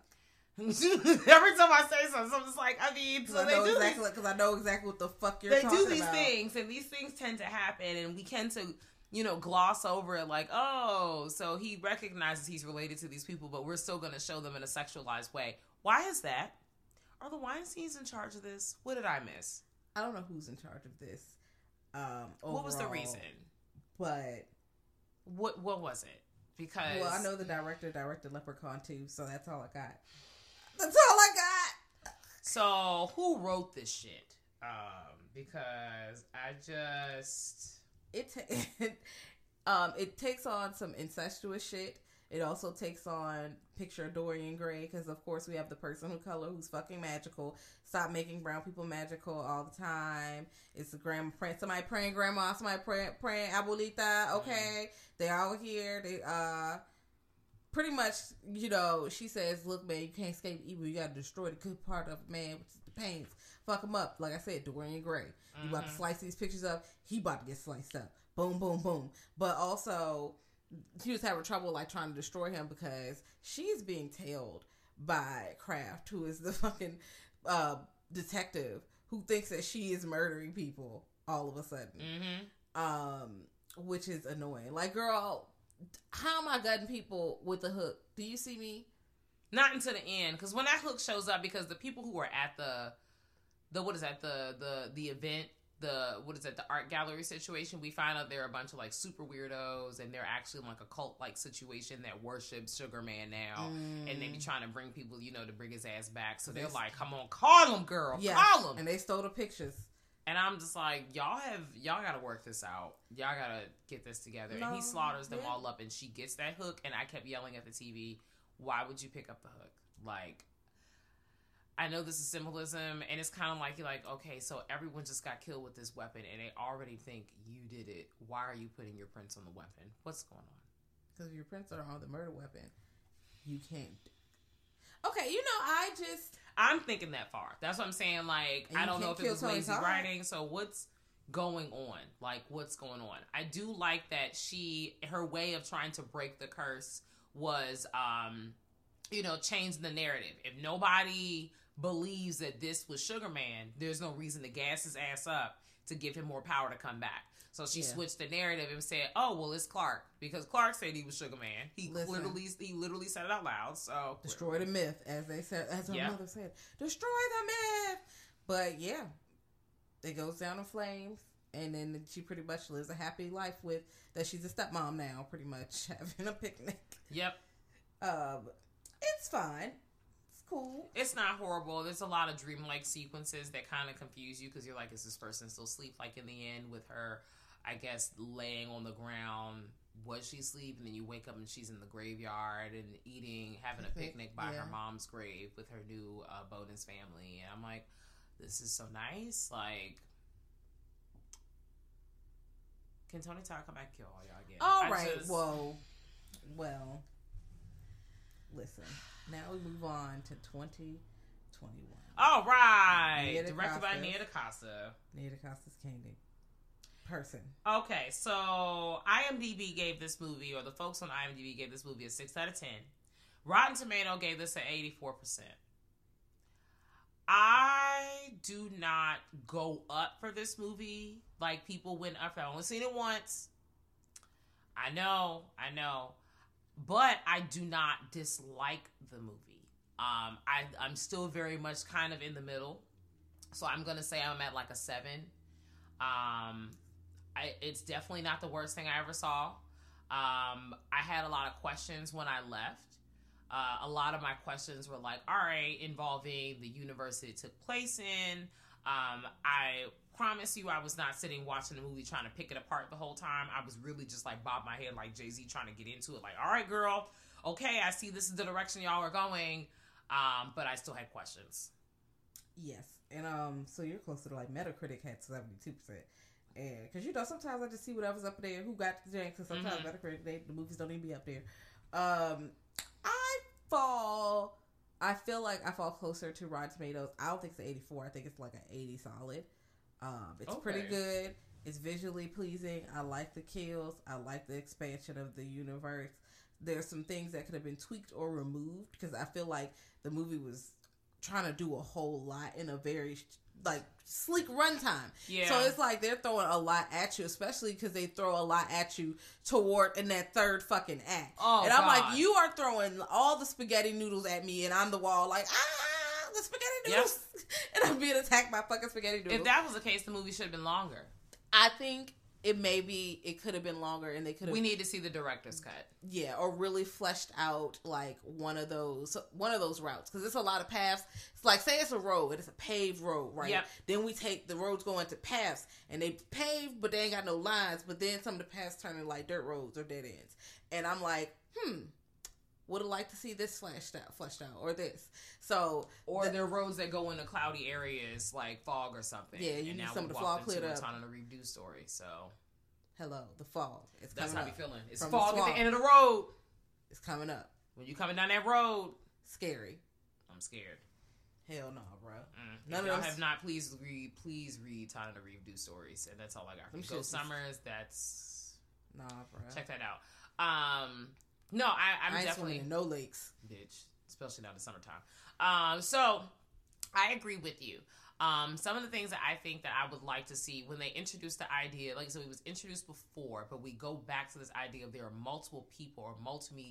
Every time I say something, I'm just like, I mean, so I they do exactly. Because I know exactly what the fuck you're they do these about. things, and these things tend to happen, and we tend to, you know, gloss over it like, oh, so he recognizes he's related to these people, but we're still going to show them in a sexualized way. Why is that? Are the Weinsteins in charge of this? What did I miss? I don't know who's in charge of this. Um, What was the reason? But What What was it? Because well, I know the director directed Leprechaun too, so that's all I got. That's all I got. So who wrote this shit? Um, because I just It ta- um it takes on some incestuous shit. It also takes on picture Dorian Gray because of course we have the person who color who's fucking magical. Stop making brown people magical all the time. It's the grandma praying, somebody praying grandma, somebody praying praying abuelita. Okay, they all here. They uh pretty much, you know, she says, "Look, man, you can't escape evil. You got to destroy the good part of man, which is the pains. Fuck him up." Like I said, Dorian Gray. You about to slice these pictures up. He about to get sliced up. Boom, boom, boom. But also, she was having trouble like trying to destroy him because she's being tailed by Kraft, who is the fucking uh, detective who thinks that she is murdering people all of a sudden mm-hmm. um, which is annoying. Like, girl, how am I gutting people with a hook? Do you see me? not until the end because when that hook shows up because the people who are at the the what is that the the the event the what is that the art gallery situation we find out they're a bunch of like super weirdos and they're actually in like a cult like situation that worships sugar man now and they be mm. trying to bring people you know to bring his ass back so they're Yes. like come on call him girl Yeah, call him and they stole the pictures. And I'm just like, y'all have y'all gotta work this out. Y'all gotta get this together. and he slaughters them yeah. all up and she gets that hook and I kept yelling at the TV, why would you pick up the hook? Like I know this is symbolism and it's kinda like you're like, okay, so everyone just got killed with this weapon and they already think you did it. Why are you putting your prints on the weapon? What's going on? Because your prints are on the murder weapon. You can't. Okay, you know, I just. I'm thinking that far. That's what I'm saying. Like, I don't know if it was lazy writing. So what's going on like what's going on i do like that she her way of trying to break the curse was um you know change the narrative if nobody believes that this was sugar man there's no reason to gas his ass up to give him more power to come back so she Yeah. switched the narrative and said oh well it's clark because clark said he was sugar man he Listen. literally he literally said it out loud so destroy the myth, as they said, as her Yeah. mother said, destroy the myth. But yeah, it goes down in flames, and then she pretty much lives a happy life with that. She's a stepmom now, pretty much having a picnic. yep Um, it's fine. It's cool. It's not horrible. There's a lot of dreamlike sequences that kind of confuse you because you're like, is this person still asleep? Like in the end, with her, I guess, laying on the ground. Was she asleep? And then you wake up and she's in the graveyard and eating, having a Picnic, by yeah. her mom's grave with her new uh, bonus family. And I'm like, this is so nice. Like, can Tony Todd come back and kill all y'all again? All I right. just- Whoa. Well, listen. Now we move on to 2021. All right. Directed by. Nia DaCosta. Nia DaCosta's Candy. Person. Okay, so IMDb gave this movie, or the folks on IMDb gave this movie a 6 out of 10. Rotten Tomato gave this an 84%. I do not go up for this movie like people went up. I've only seen it once. I know, I know. But I do not dislike the movie. Um, I, I'm still very much kind of in the middle. So I'm to say I'm at like a 7. Um, I, it's definitely not the worst thing I ever saw. Um, I had a lot of questions when I left. Uh, a lot of my questions were like, all right, involving the universe it took place in. Um, I promise you, I was not sitting watching the movie trying to pick it apart the whole time. I was really just like bob my head like Jay Z trying to get into it. Like, all right, girl, okay, I see this is the direction y'all are going. Um, but I still had questions. Yes, and um, so you're closer to like Metacritic had seventy two percent, and because you know sometimes I just see whatever's up there, who got the janks, and sometimes Mhm. Metacritic they, the movies don't even be up there. Um, I fall, I feel like I fall closer to Rotten Tomatoes. I don't think it's an eighty four. I think it's like an eighty solid. Um, it's pretty good. It's visually pleasing. I like the kills. I like the expansion of the universe. There's some things that could have been tweaked or removed because I feel like the movie was trying to do a whole lot in a very like sleek runtime. Yeah. So it's like they're throwing a lot at you, especially because they throw a lot at you toward in that third fucking act. Oh, and I'm God. like, you are throwing all the spaghetti noodles at me, and I'm the wall like ah the spaghetti Yep. noodles, and I'm being attacked by fucking spaghetti noodles. If that was the case, the movie should have been longer. I think it maybe it could have been longer, and they could have We need to see the director's cut. yeah, or really fleshed out like one of those one of those routes because it's a lot of paths. It's like say it's a road, it's a paved road, right? Yep. Then we take the roads going to paths, and they paved, but they ain't got no lines. But then some of the paths turn into like dirt roads or dead ends, and I'm like, hmm, would have liked to see this fleshed out, fleshed out, or this. So Or the- there are roads that go into cloudy areas like fog or something. Yeah, you and need now some of the fog cleared up. Tananarive Due story, so hello, the fog. It's that's coming how we feeling. It's From the fog at the end of the road. It's coming up. When you coming down that road, Scary. I'm scared. Hell no, bro. Mm. None if y'all have not, please read, please read Tananarive Due stories, and that's all I got. Them Ghost Summers, that's Nah, bro. check that out. Um, no, I, I'm I definitely in no lakes. bitch, especially now in the summertime. Um, so I agree with you. Um, some of the things that I think that I would like to see when they introduce the idea, like so it was introduced before, but we go back to this idea of there are multiple people or multiple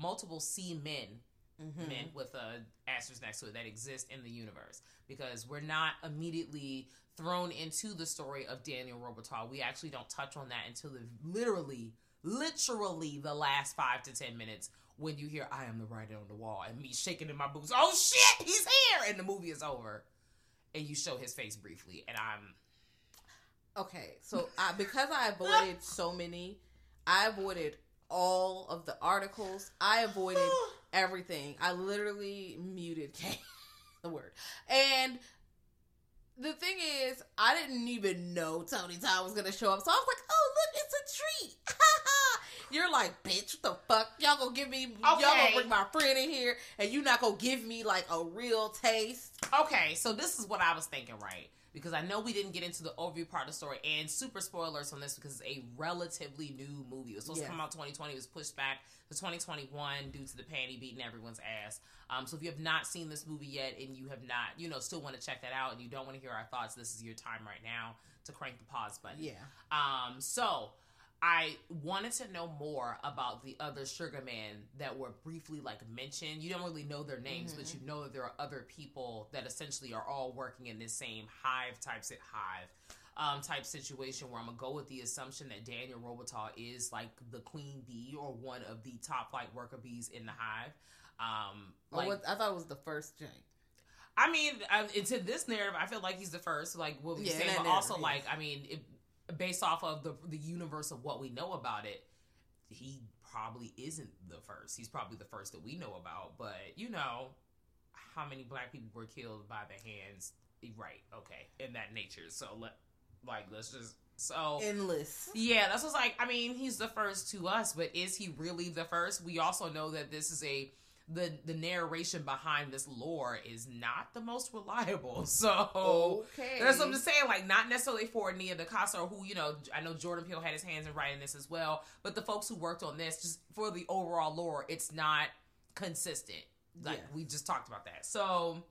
multiple C men, Mm-hmm. men with a asterisk next to it that exist in the universe because we're not immediately thrown into the story of Daniel Robitaille. We actually don't touch on that until the literally, literally the last five to ten minutes when you hear "I am the writer on the wall" and me shaking in my boots. Oh shit, he's here, and the movie is over, and you show his face briefly, and I'm Okay, so I, because I avoided so many, I avoided all of the articles. I avoided everything. I literally muted K, the word. And the thing is, I didn't even know Tony Todd was gonna show up. So I was like, "Oh, look, it's a treat!" You're like, "Bitch, what the fuck? Y'all gonna give me? Y'all gonna bring my friend in here, and you not gonna give me like a real taste?" Okay, so this is what I was thinking, right? Because I know we didn't get into the overview part of the story and super spoilers on this because it's a relatively new movie. It was supposed Yes. to come out 2020. It was pushed back to 2021 due to the panty beating everyone's ass. Um, so if you have not seen this movie yet and you have not, you know, still want to check that out and you don't want to hear our thoughts, this is your time right now to crank the pause button. Yeah. Um, so I wanted to know more about the other Sugar Man that were briefly like mentioned. You don't really know their names, but you know that there are other people that essentially are all working in this same hive type sit hive. Um, type situation where I'm gonna go with the assumption that Daniel Robitaille is like the queen bee or one of the top like worker bees in the hive. Um, Oh, like, what, I thought it was the first Jake. I mean, um, into this narrative, I feel like he's the first, like what we Yeah, say, but also like, I mean, it, based off of the the universe of what we know about it, he probably isn't the first. He's probably the first that we know about. But you know, how many black people were killed by the hands? Right? Okay, in that nature. So let like let's just so Endless. yeah, that's what's like. I mean, he's the first to us, but is he really the first? We also know that this is a the the narration behind this lore is not the most reliable. So Okay. that's what I'm just saying. Like, not necessarily for Nia DaCosta, who you know, I know Jordan Peele had his hands in writing this as well, but the folks who worked on this, just for the overall lore, it's not consistent. Like Yeah. we just talked about that. So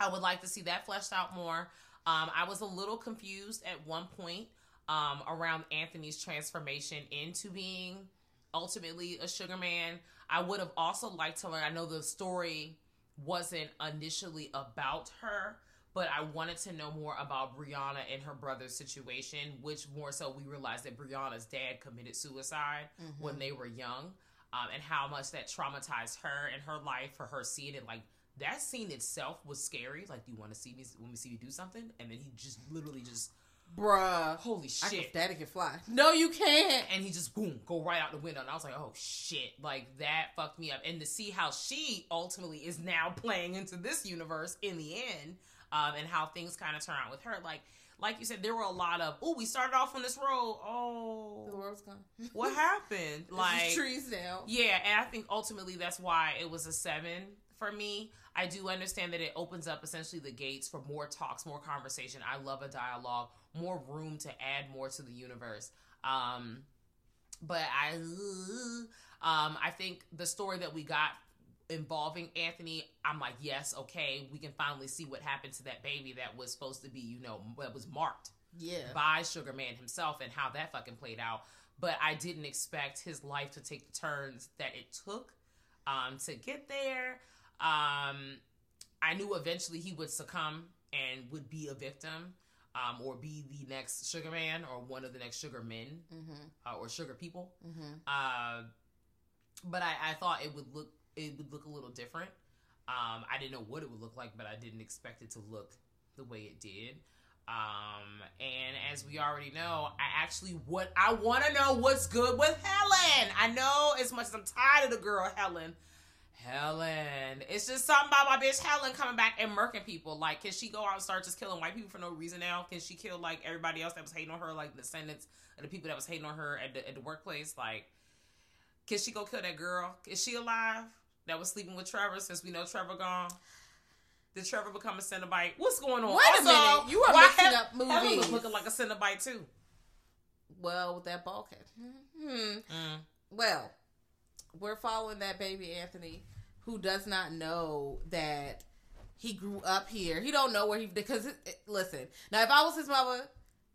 I would like to see that fleshed out more. Um, I was a little confused at one point um, around Anthony's transformation into being ultimately a sugar man. I would have also liked to learn. I know the story wasn't initially about her, but I wanted to know more about Brianna and her brother's situation, which more so we realized that Brianna's dad committed suicide when they were young, um, and how much that traumatized her and her life for her seeing it like that scene itself was scary. Like, do you want to see me when we see me do something? And then he just literally just Bruh. holy shit. I can, daddy can fly. No, you can't. and he just boom go right out the window and i was like oh shit like that fucked me up and to see how she ultimately is now playing into this universe in the end um, and how things kind of turn out with her like like you said there were a lot of oh we started off on this road Oh The world's gone. what happened like trees down. yeah, and I think ultimately that's why it was a seven for me. I do understand that it opens up essentially the gates for more talks, more conversation. I love a dialogue, more room to add more to the universe. Um, but I, um, I think the story that we got involving Anthony, I'm like, yes, okay, we can finally see what happened to that baby that was supposed to be, you know, that was marked Yeah. by Sugar Man himself and how that fucking played out. But I didn't expect his life to take the turns that it took um, to get there. Um, I knew eventually he would succumb and would be a victim um, or be the next Sugar Man or one of the next Sugar Men Mm-hmm. uh, or Sugar People. Mm-hmm. Uh, but I, I thought it would look it would look a little different. Um, I didn't know what it would look like, but I didn't expect it to look the way it did. Um, and as we already know, I actually what I want to know what's good with Helen. I know as much as I'm tired of the girl Helen. Helen, it's just something about my bitch Helen coming back and murking people. Like, can she go out and start just killing white people for no reason now? Can she kill like everybody else that was hating on her, like the descendants of the people that was hating on her at the at the workplace? Like, can she go kill that girl? Is she alive? That was sleeping with Trevor since we know Trevor gone. Did Trevor become a Cenobite? What's going on? Wait a Also, minute, you are mixing Hel- up Helen was looking like a Cenobite too. Well, with that ball cap. Hmm. Mm. Well, we're following that baby Anthony, who does not know that he grew up here. He don't know where he because it, it- listen. Now, if I was his mama,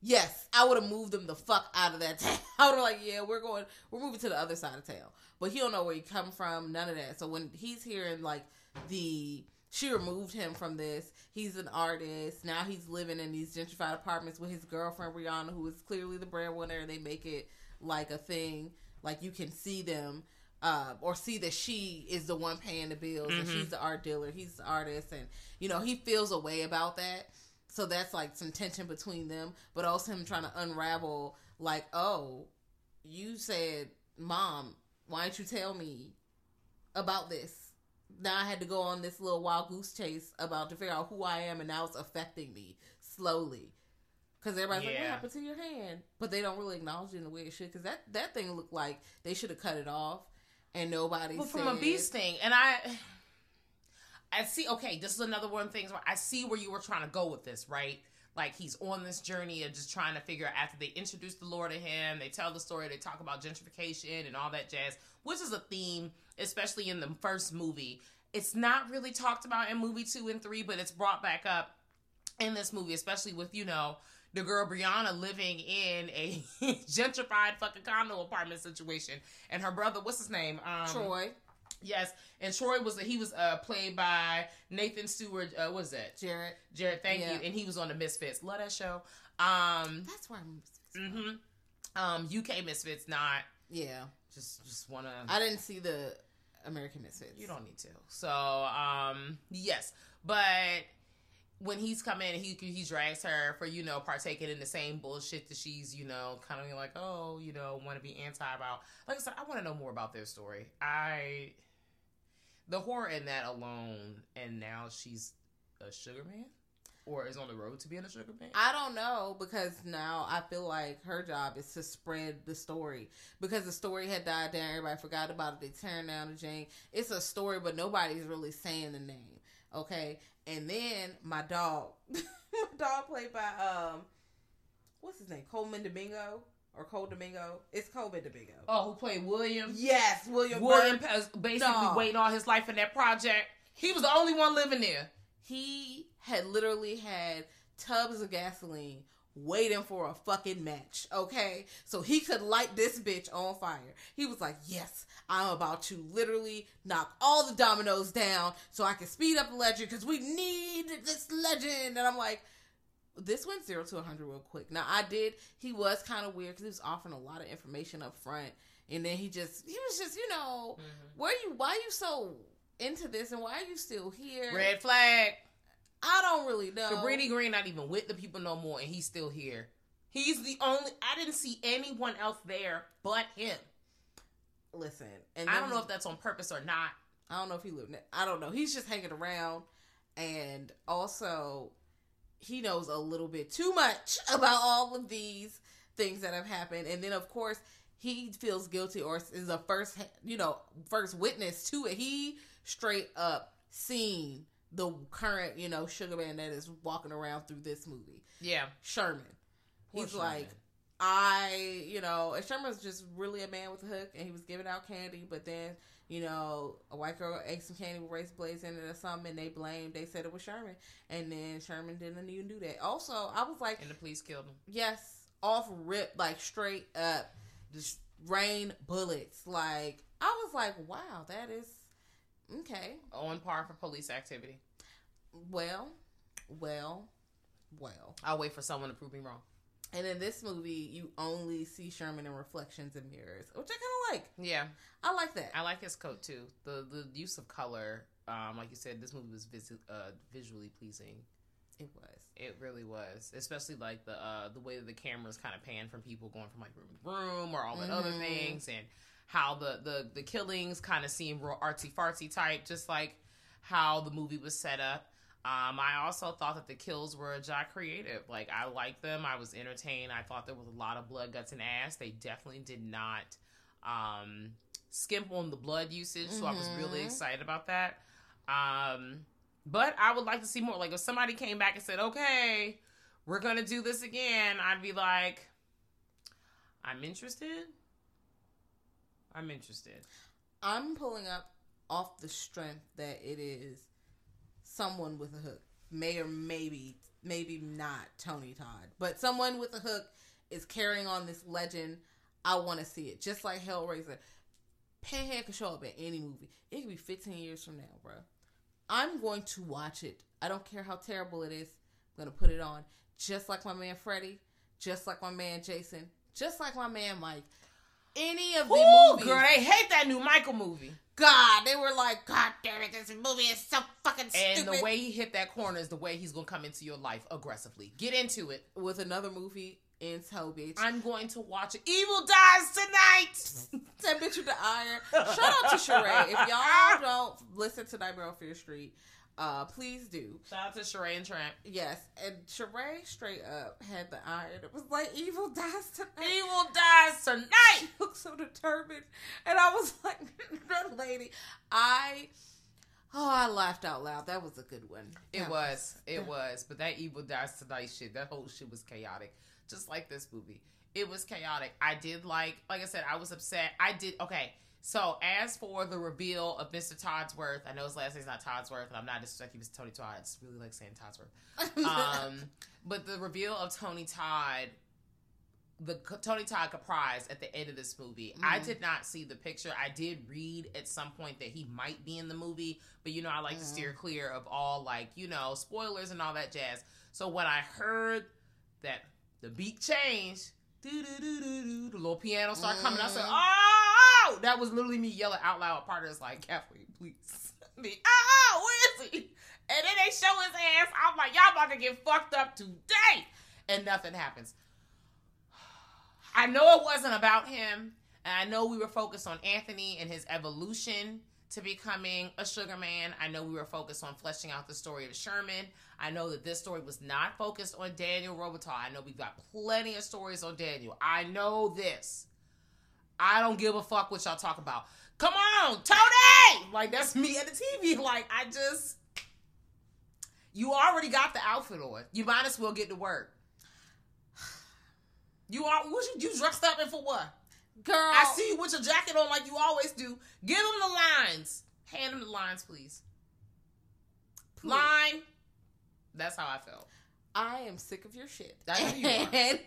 yes, I would have moved him the fuck out of that town. I would have like, yeah, we're going, we're moving to the other side of town. But he don't know where he come from. None of that. So when he's hearing like the she removed him from this. He's an artist. Now he's living in these gentrified apartments with his girlfriend Brianna, who is clearly the breadwinner, they make it like a thing. Like you can see them, uh, or see that she is the one paying the bills, and she's the art dealer. He's the artist, and you know he feels a way about that. So that's like some tension between them, but also him trying to unravel. Like, oh, you said, "Mom, why didn't you tell me about this?" now I had to go on this little wild goose chase about to figure out who I am, and now it's affecting me slowly. Because everybody's like, "What happened to your hand?" But they don't really acknowledge it in the way it should. Because that that thing looked like they should have cut it off, and nobody. Well, from a bee sting, and I, I see. Okay, this is another one of the things where I see where you were trying to go with this, right? like he's on this journey of just trying to figure out after they introduce the Lord to him, they tell the story, they talk about gentrification and all that jazz, which is a theme, especially in the first movie. It's not really talked about in movie two and three, but it's brought back up in this movie, especially with, you know, the girl Brianna living in a gentrified fucking condo apartment situation. And her brother, what's his name? Um, Troy, Yes, and Troy was he was uh played by Nathan Stewart. Uh, what was that? Jarrett. Jarrett, thank Yeah. you. And he was on the Misfits. Love that show. Um, That's why I'm. hmm um, UK Misfits, not Yeah, just just wanna. I didn't see the American Misfits. you don't need to. So, um, yes, but when he's come in, he he drags her for you know partaking in the same bullshit that she's you know kind of like oh you know want to be anti about. Like I said, I want to know more about their story. I the horror in that alone, and now she's a sugar man, or is on the road to being a sugar man. I don't know because now I feel like her job is to spread the story because the story had died down. Everybody forgot about it. They turned down the Jane. It's a story, but nobody's really saying the name. Okay, and then my dog, my dog played by um, what's his name? Colman Domingo or Cole Domingo? It's Colman Domingo. oh, who played William? Yes, William. William has basically No. waiting all his life in that project. He was the only one living there. he had literally had tubs of gasoline waiting for a fucking match, okay? So he could light this bitch on fire. He was like, Yes, I'm about to literally knock all the dominoes down so I can speed up the legend because we need this legend. And I'm like, this went zero to 100 real quick. Now, I did, he was kind of weird because he was offering a lot of information up front. And then he just, he was just, you know, mm-hmm. where you, why are you so into this and why are you still here? Red flag. I don't really know. Cabrini Green not even with the people no more, and he's still here. He's the only. I didn't see anyone else there but him. Listen, and I don't know if that's on purpose or not. I don't know if he lived. I don't know. He's just hanging around, and also he knows a little bit too much about all of these things that have happened. And then, of course, he feels guilty or is a first, you know, first witness to it. He straight up seen the current, you know, sugar man that is walking around through this movie. Yeah, Sherman. Poor He's Sherman. like, I, you know, and Sherman's just really a man with a hook, and he was giving out candy, but then, you know, a white girl ate some candy with race blades in it or something, and they blamed, they said it was Sherman, and then Sherman didn't even do that. Also, I was like, and the police killed him. yes, off rip, like straight up, just rain bullets. Like, I was like, wow, that is okay. On par for police activity. Well, well, well. I'll wait for someone to prove me wrong. And in this movie, you only see Sherman in reflections and mirrors, which I kind of like. Yeah, I like that. I like his coat too. The the use of color, um, like you said, this movie was vis- uh, visually pleasing. it was. It really was, especially like the uh, the way that the cameras kind of pan from people going from like room to room or all the other Mhm. things, and how the the the killings kind of seem real artsy fartsy type, just like how the movie was set up. Um, I also thought that the kills were a job creative. Like I liked them. I was entertained. I thought there was a lot of blood, guts, and ass. They definitely did not um, skimp on the blood usage, so I was really Mhm. excited about that. Um, but I would like to see more. Like if somebody came back and said, "Okay, we're gonna do this again," I'd be like, "I'm interested. I'm interested." I'm pulling up off the strength that it is someone with a hook. May or maybe, maybe not Tony Todd, but someone with a hook is carrying on this legend. I want to see it. Just like Hellraiser. Pinhead could show up in any movie. It could be 15 years from now, bro. I'm going to watch it. I don't care how terrible it is. I'm going to put it on. Just like my man Freddie. Just like my man Jason. Just like my man Mike. Any of the Ooh, movies. girl, they hate that new Michael movie. God, they were like, God damn it, this movie is so fucking And stupid. the way he hit that corner is the way he's gonna come into your life aggressively. Get into it. with another movie in tow, bitch. I'm going to watch it. Evil dies tonight. that bitch with the iron. Shout out to Sheree. If y'all don't listen to Nightmare on Fear Street, uh, please do. Shout out to Sheree and Tramp. Yes, and Sheree straight up had the iron. It was like evil dies tonight. Evil dies tonight. She looked so determined, and I was like, "That lady, I." Oh, I laughed out loud. That was a good one. It That was. It was. But that Evil Dies Tonight shit, that whole shit was chaotic. Just like this movie. It was chaotic. I did like, like I said, I was upset. I did, okay. So as for the reveal of Mr. Todsworth, I know his last name's not Todsworth, and I'm not disrespecting Mr. Tony Todd. I just really like saying Todsworth. Um, but the reveal of Tony Todd, the Tony Todd Caprice at the end of this movie, I did not see the picture. I did read at some point that he might be in the movie, but you know, I like to steer clear of all like, you know, spoilers and all that jazz. So when I heard that the beat changed, the little piano started coming, I said, mm. oh, oh, that was literally me yelling out loud. At partners like, Kathleen, please. Me, oh, where is he? And then they show his ass. I'm like, y'all about to get fucked up today. And nothing happens. I know it wasn't about him. And I know we were focused on Anthony and his evolution to becoming a sugar man. I know we were focused on fleshing out the story of Sherman. I know that this story was not focused on Daniel Robitaille. I know we've got plenty of stories on Daniel. I know this. I don't give a fuck what y'all talk about. Come on, Tony! Like that's me at the TV. Like I just you already got the outfit on. You might as well get to work. You are what you, dressed up in for what? Girl, I see you with your jacket on like you always do. Give them the lines. Hand them the lines, please. Line. That's how I felt. I am sick of your shit. I know you are. and,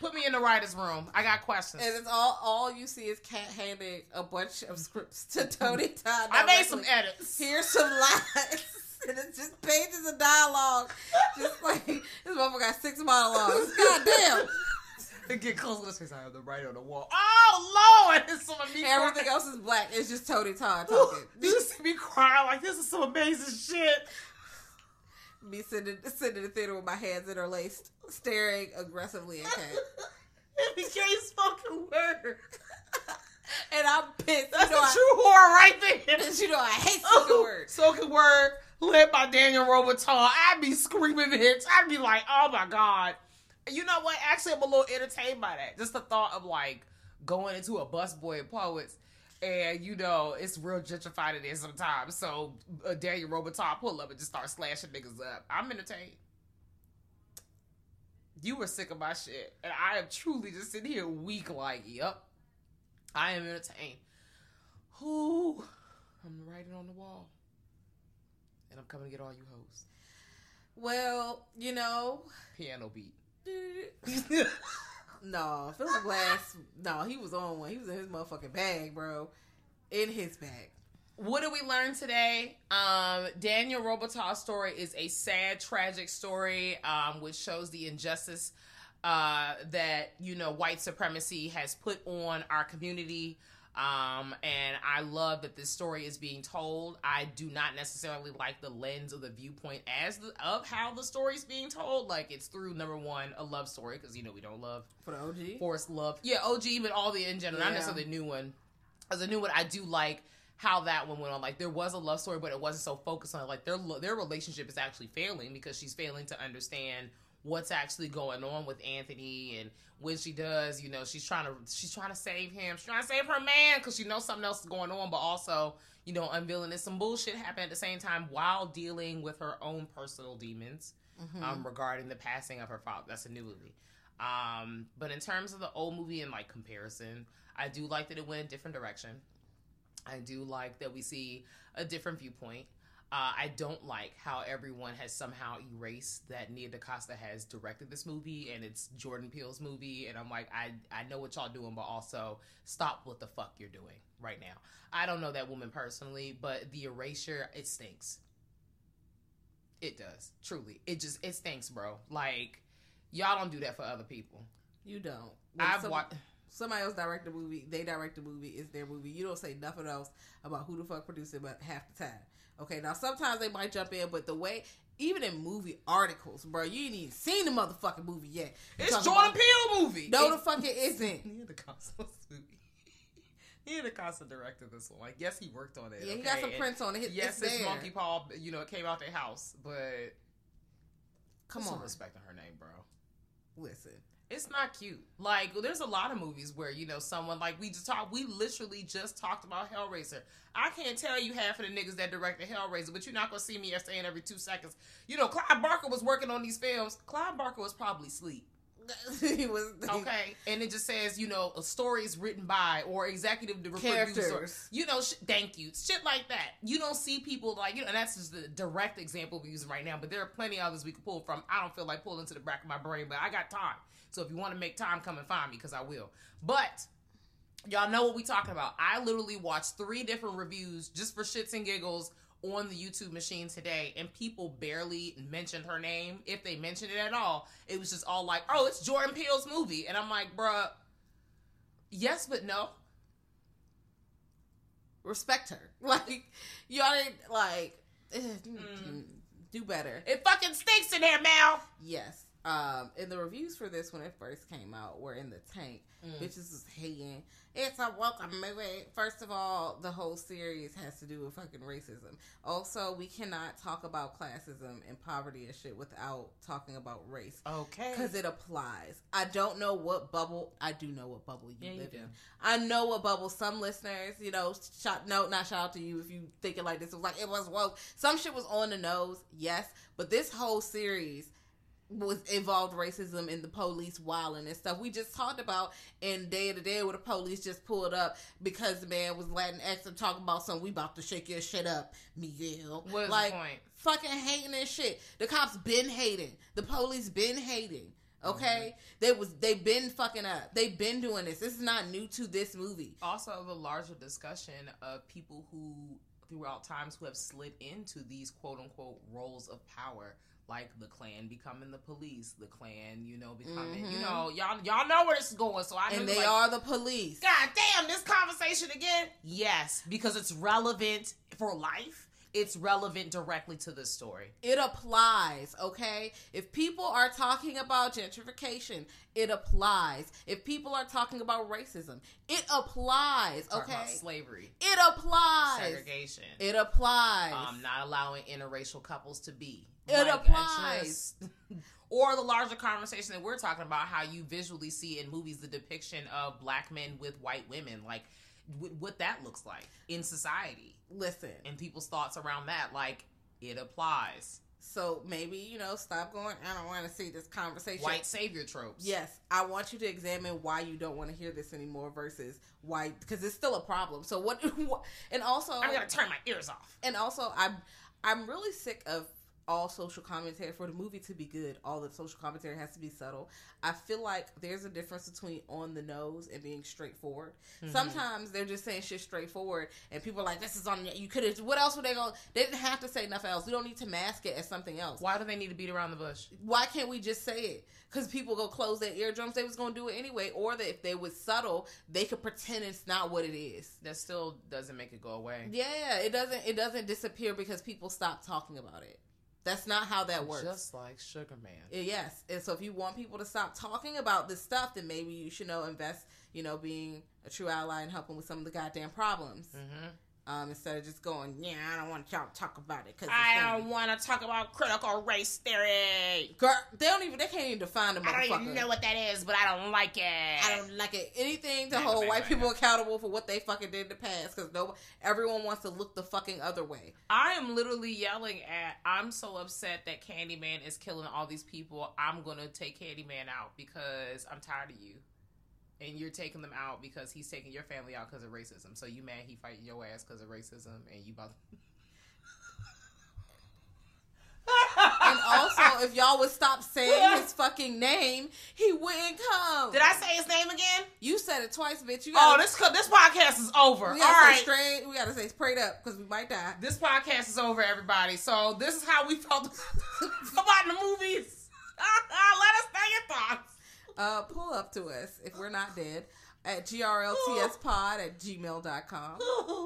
Put me in the writer's room. I got questions. and it's all all you see is Cat handing a bunch of scripts to Tony Todd. I made some edits. Here's some lines. And it's just pages of dialogue. Just like this motherfucker got six monologues. God damn. Get close to this face. I have the writer on the wall. Oh Lord! It's some of. Everything else is black. It's just Tony Todd talking. You see me crying like this is some amazing shit. Me sitting, sitting in the theater with my hands interlaced, staring aggressively at Cat. It became spoken word. And I'm pissed. That's you know, the true horror right there. You know I hate oh, spoken word. Spoken word led by Daniel Robitaille. I'd be screaming hits. I'd be like, oh my God. You know what? Actually, I'm a little entertained by that. Just the thought of like going into a Busboys and Poets and you know, it's real gentrified in there sometimes. So uh, Daniel Robitaille pull up and just start slashing niggas up. I'm entertained. You were sick of my shit. And I am truly just sitting here weak like, yep. I am entertained. Who? I'm writing on the wall. And I'm coming to get all you hoes. Well, you know, Piano beat. No, Philip Glass, no, he was on one. He was in his motherfucking bag, bro. In his bag. What did we learn today? Um, Daniel Robitaille's story is a sad, tragic story, um, which shows the injustice uh, that you know white supremacy has put on our community. Um, and I love that this story is being told. I do not necessarily like the lens or the viewpoint as the, of how the story is being told. Like it's through number one, a love story because you know we don't love For the OG. Forrest Love. Yeah, OG, but all the in general, not Yeah. necessarily the new one. As a new one, I do like how that one went on. Like there was a love story, but it wasn't so focused on it. like their their relationship is actually failing because she's failing to understand what's actually going on with Anthony and when she does, you know, she's trying to she's trying to save him. She's trying to save her man because she knows something else is going on, but also you know unveiling that some bullshit happened at the same time while dealing with her own personal demons um, regarding the passing of her father. That's a new movie. Um, but in terms of the old movie and like comparison, I do like that it went a different direction. I do like that we see a different viewpoint. Uh, I don't like how everyone has somehow erased that Nia DaCosta has directed this movie and it's Jordan Peele's movie. And I'm like, I, I know what y'all doing, but also stop what the fuck you're doing right now. I don't know that woman personally, but the erasure, it stinks. It does. Truly. It just, it stinks, bro. Like, y'all don't do that for other people. You don't. When I've watched. Somebody else direct the movie. They direct the movie. It's their movie. You don't say nothing else about who the fuck produced it, but half the time. Okay, now sometimes they might jump in, but the way, even in movie articles, bro, you ain't even seen the motherfucking movie yet. It's Jordan Peele movie. No, the fuck it isn't. Nia DaCosta movie. Nia DaCosta directed this one. Like, yes, he worked on it. Yeah, he got some prints on it. It's Yes, it's there. Monkey Paw. You know, it came out their house, but Come on, respect on her name, bro. listen. It's not cute. Like, there's a lot of movies where you know someone like we just talked. We literally just talked about Hellraiser. I can't tell you half of the niggas that directed Hellraiser, but you're not gonna see me saying every two seconds. You know, Clive Barker was working on these films. Clive Barker was probably asleep. he was Okay, and it just says you know a story is written by or executive producer. You know, sh- thank you, shit like that. You don't see people like you know, and that's just the direct example we're using right now. But there are plenty of others we could pull from. I don't feel like pulling to the back of my brain, but I got time. So if you want to make time, come and find me because I will. But y'all know what we talking about. I literally watched three different reviews just for shits and giggles on the YouTube machine today, and people barely mentioned her name. If they mentioned it at all, it was just all like, "Oh, it's Jordan Peele's movie," and I'm like, "Bruh, yes, but no." respect her. Like y'all didn't like eh, do better. It fucking stinks in here, Mal. Yes. Um, and the reviews for this when it first came out were in the tank. Bitches was hating. It's a welcome movie. First of all, the whole series has to do with fucking racism. Also, we cannot talk about classism and poverty and shit without talking about race. Okay. Because it applies. I don't know what bubble. I do know what bubble you Yeah, you live do. in. I know what bubble some listeners, you know, shout no, not shout out to you if you thinking like this. It was like it was woke. Some shit was on the nose, yes, but this whole series was involved racism in the police wilding and stuff. We just talked about in Day to day where the police just pulled up because the man was Latinx and talking about something. We about to shake your shit up, Miguel. What is the like? Fucking hating and shit. The cops been hating. The police been hating. Okay, mm-hmm. they was they been fucking up. They been doing this. This is not new to this movie. also the larger discussion of people who throughout times who have slid into these quote unquote roles of power like the Klan becoming the police, the Klan, you know, becoming, you know, y'all y'all know where this is going. So I Mm-hmm. And they like, are the police. God damn, this conversation again? Yes, because it's relevant for life. It's relevant directly to the story. It applies, okay? If people are talking about gentrification, it applies. If people are talking about racism, it applies, okay? about slavery, It applies. segregation, It applies. um, not allowing interracial couples to be. It I applies. or the larger conversation that we're talking about, how you visually see in movies the depiction of black men with white women, like w- what that looks like in society, Listen, and people's thoughts around that. Like it applies. so maybe, you know, stop going, I don't want to see this conversation. White savior tropes. Yes, I want you to examine why you don't want to hear this anymore versus why because it's still a problem. So what, what and also I'm gonna turn my ears off. and also I'm I'm really sick of all social commentary for the movie to be good. All the social commentary has to be subtle. I feel like there's a difference between on the nose and being straightforward. Mm-hmm. Sometimes they're just saying shit straightforward, and people are like, "This is on you." Could have. What else were they going? to They didn't have to say nothing else. We don't need to mask it as something else. Why do they need to beat around the bush? Why can't we just say it? Because people go close their eardrums. They was gonna do it anyway, or that if they was subtle, they could pretend it's not what it is. That still doesn't make it go away. Yeah, it doesn't. It doesn't disappear because people stop talking about it. That's not how that works. Just like Sugar Man. Uh, Yes, and so if you want people to stop talking about this stuff, then maybe you should know invest, you know, being a true ally and helping with some of the goddamn problems, Mm-hmm. Um, instead of just going, yeah, I don't want y'all to talk about it because I don't want to talk about critical race theory. Girl, they don't even. They can't even define the I don't even know what that is, but I don't like it. I don't like it. Anything to hold white people accountable for what they fucking did in the past, because no, everyone wants to look the fucking other way. I am literally yelling at. I'm so upset that Candyman is killing all these people. I'm gonna take Candyman out because I'm tired of you, and you're taking them out because he's taking your family out because of racism. So you mad he fighting your ass because of racism, and you about. And also, if y'all would stop saying his fucking name, he wouldn't come. Did I say his name again? You said it twice, bitch. You Oh, gotta, this this podcast is over. we All gotta say straight. We gotta say straight up because we might die. this podcast is over, everybody. So this is how we felt about the movies. Let us know your thoughts. Uh, pull up to us if we're not dead at grltspod at gmail.com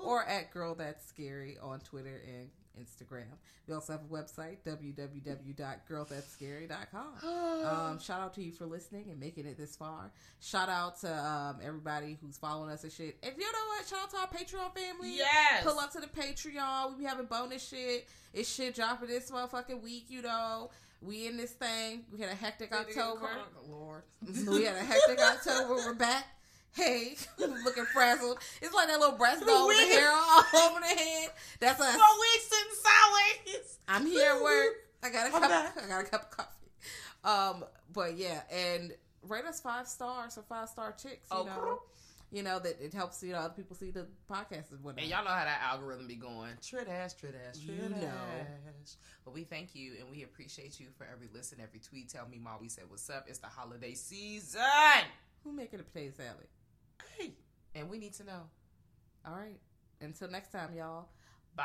or at girl that's scary on Twitter and Instagram. We also have a website www.girlthat'sscary.com. Um, shout out to you for listening and making it this far. Shout out to um, everybody who's following us and shit. And you know what? Shout out to our Patreon family. Yes. Pull up to the Patreon. We be having bonus shit. It's shit dropping this motherfucking week, you know. We in this thing. We had a hectic Did October. Lord. we had a hectic October. We're back. Hey, looking frazzled. It's like that little breast dog with the hair all over the head. That's us. Four weeks in Solace. I'm here at work. I got a cup. I got a cup of coffee. Um, but yeah, and rate us five stars or five star chicks. You Oh, know, cool. You know that it helps you know other people see the podcast and whatnot. And y'all know how that algorithm be going. Trit ass, trit ass, trit You know. ass. But we thank you and we appreciate you for every listen, every tweet. Tell me, Ma, we said what's up. It's the holiday season. Who making a potato salad? Hey, and we need to know. All right. Until next time, y'all. Bye.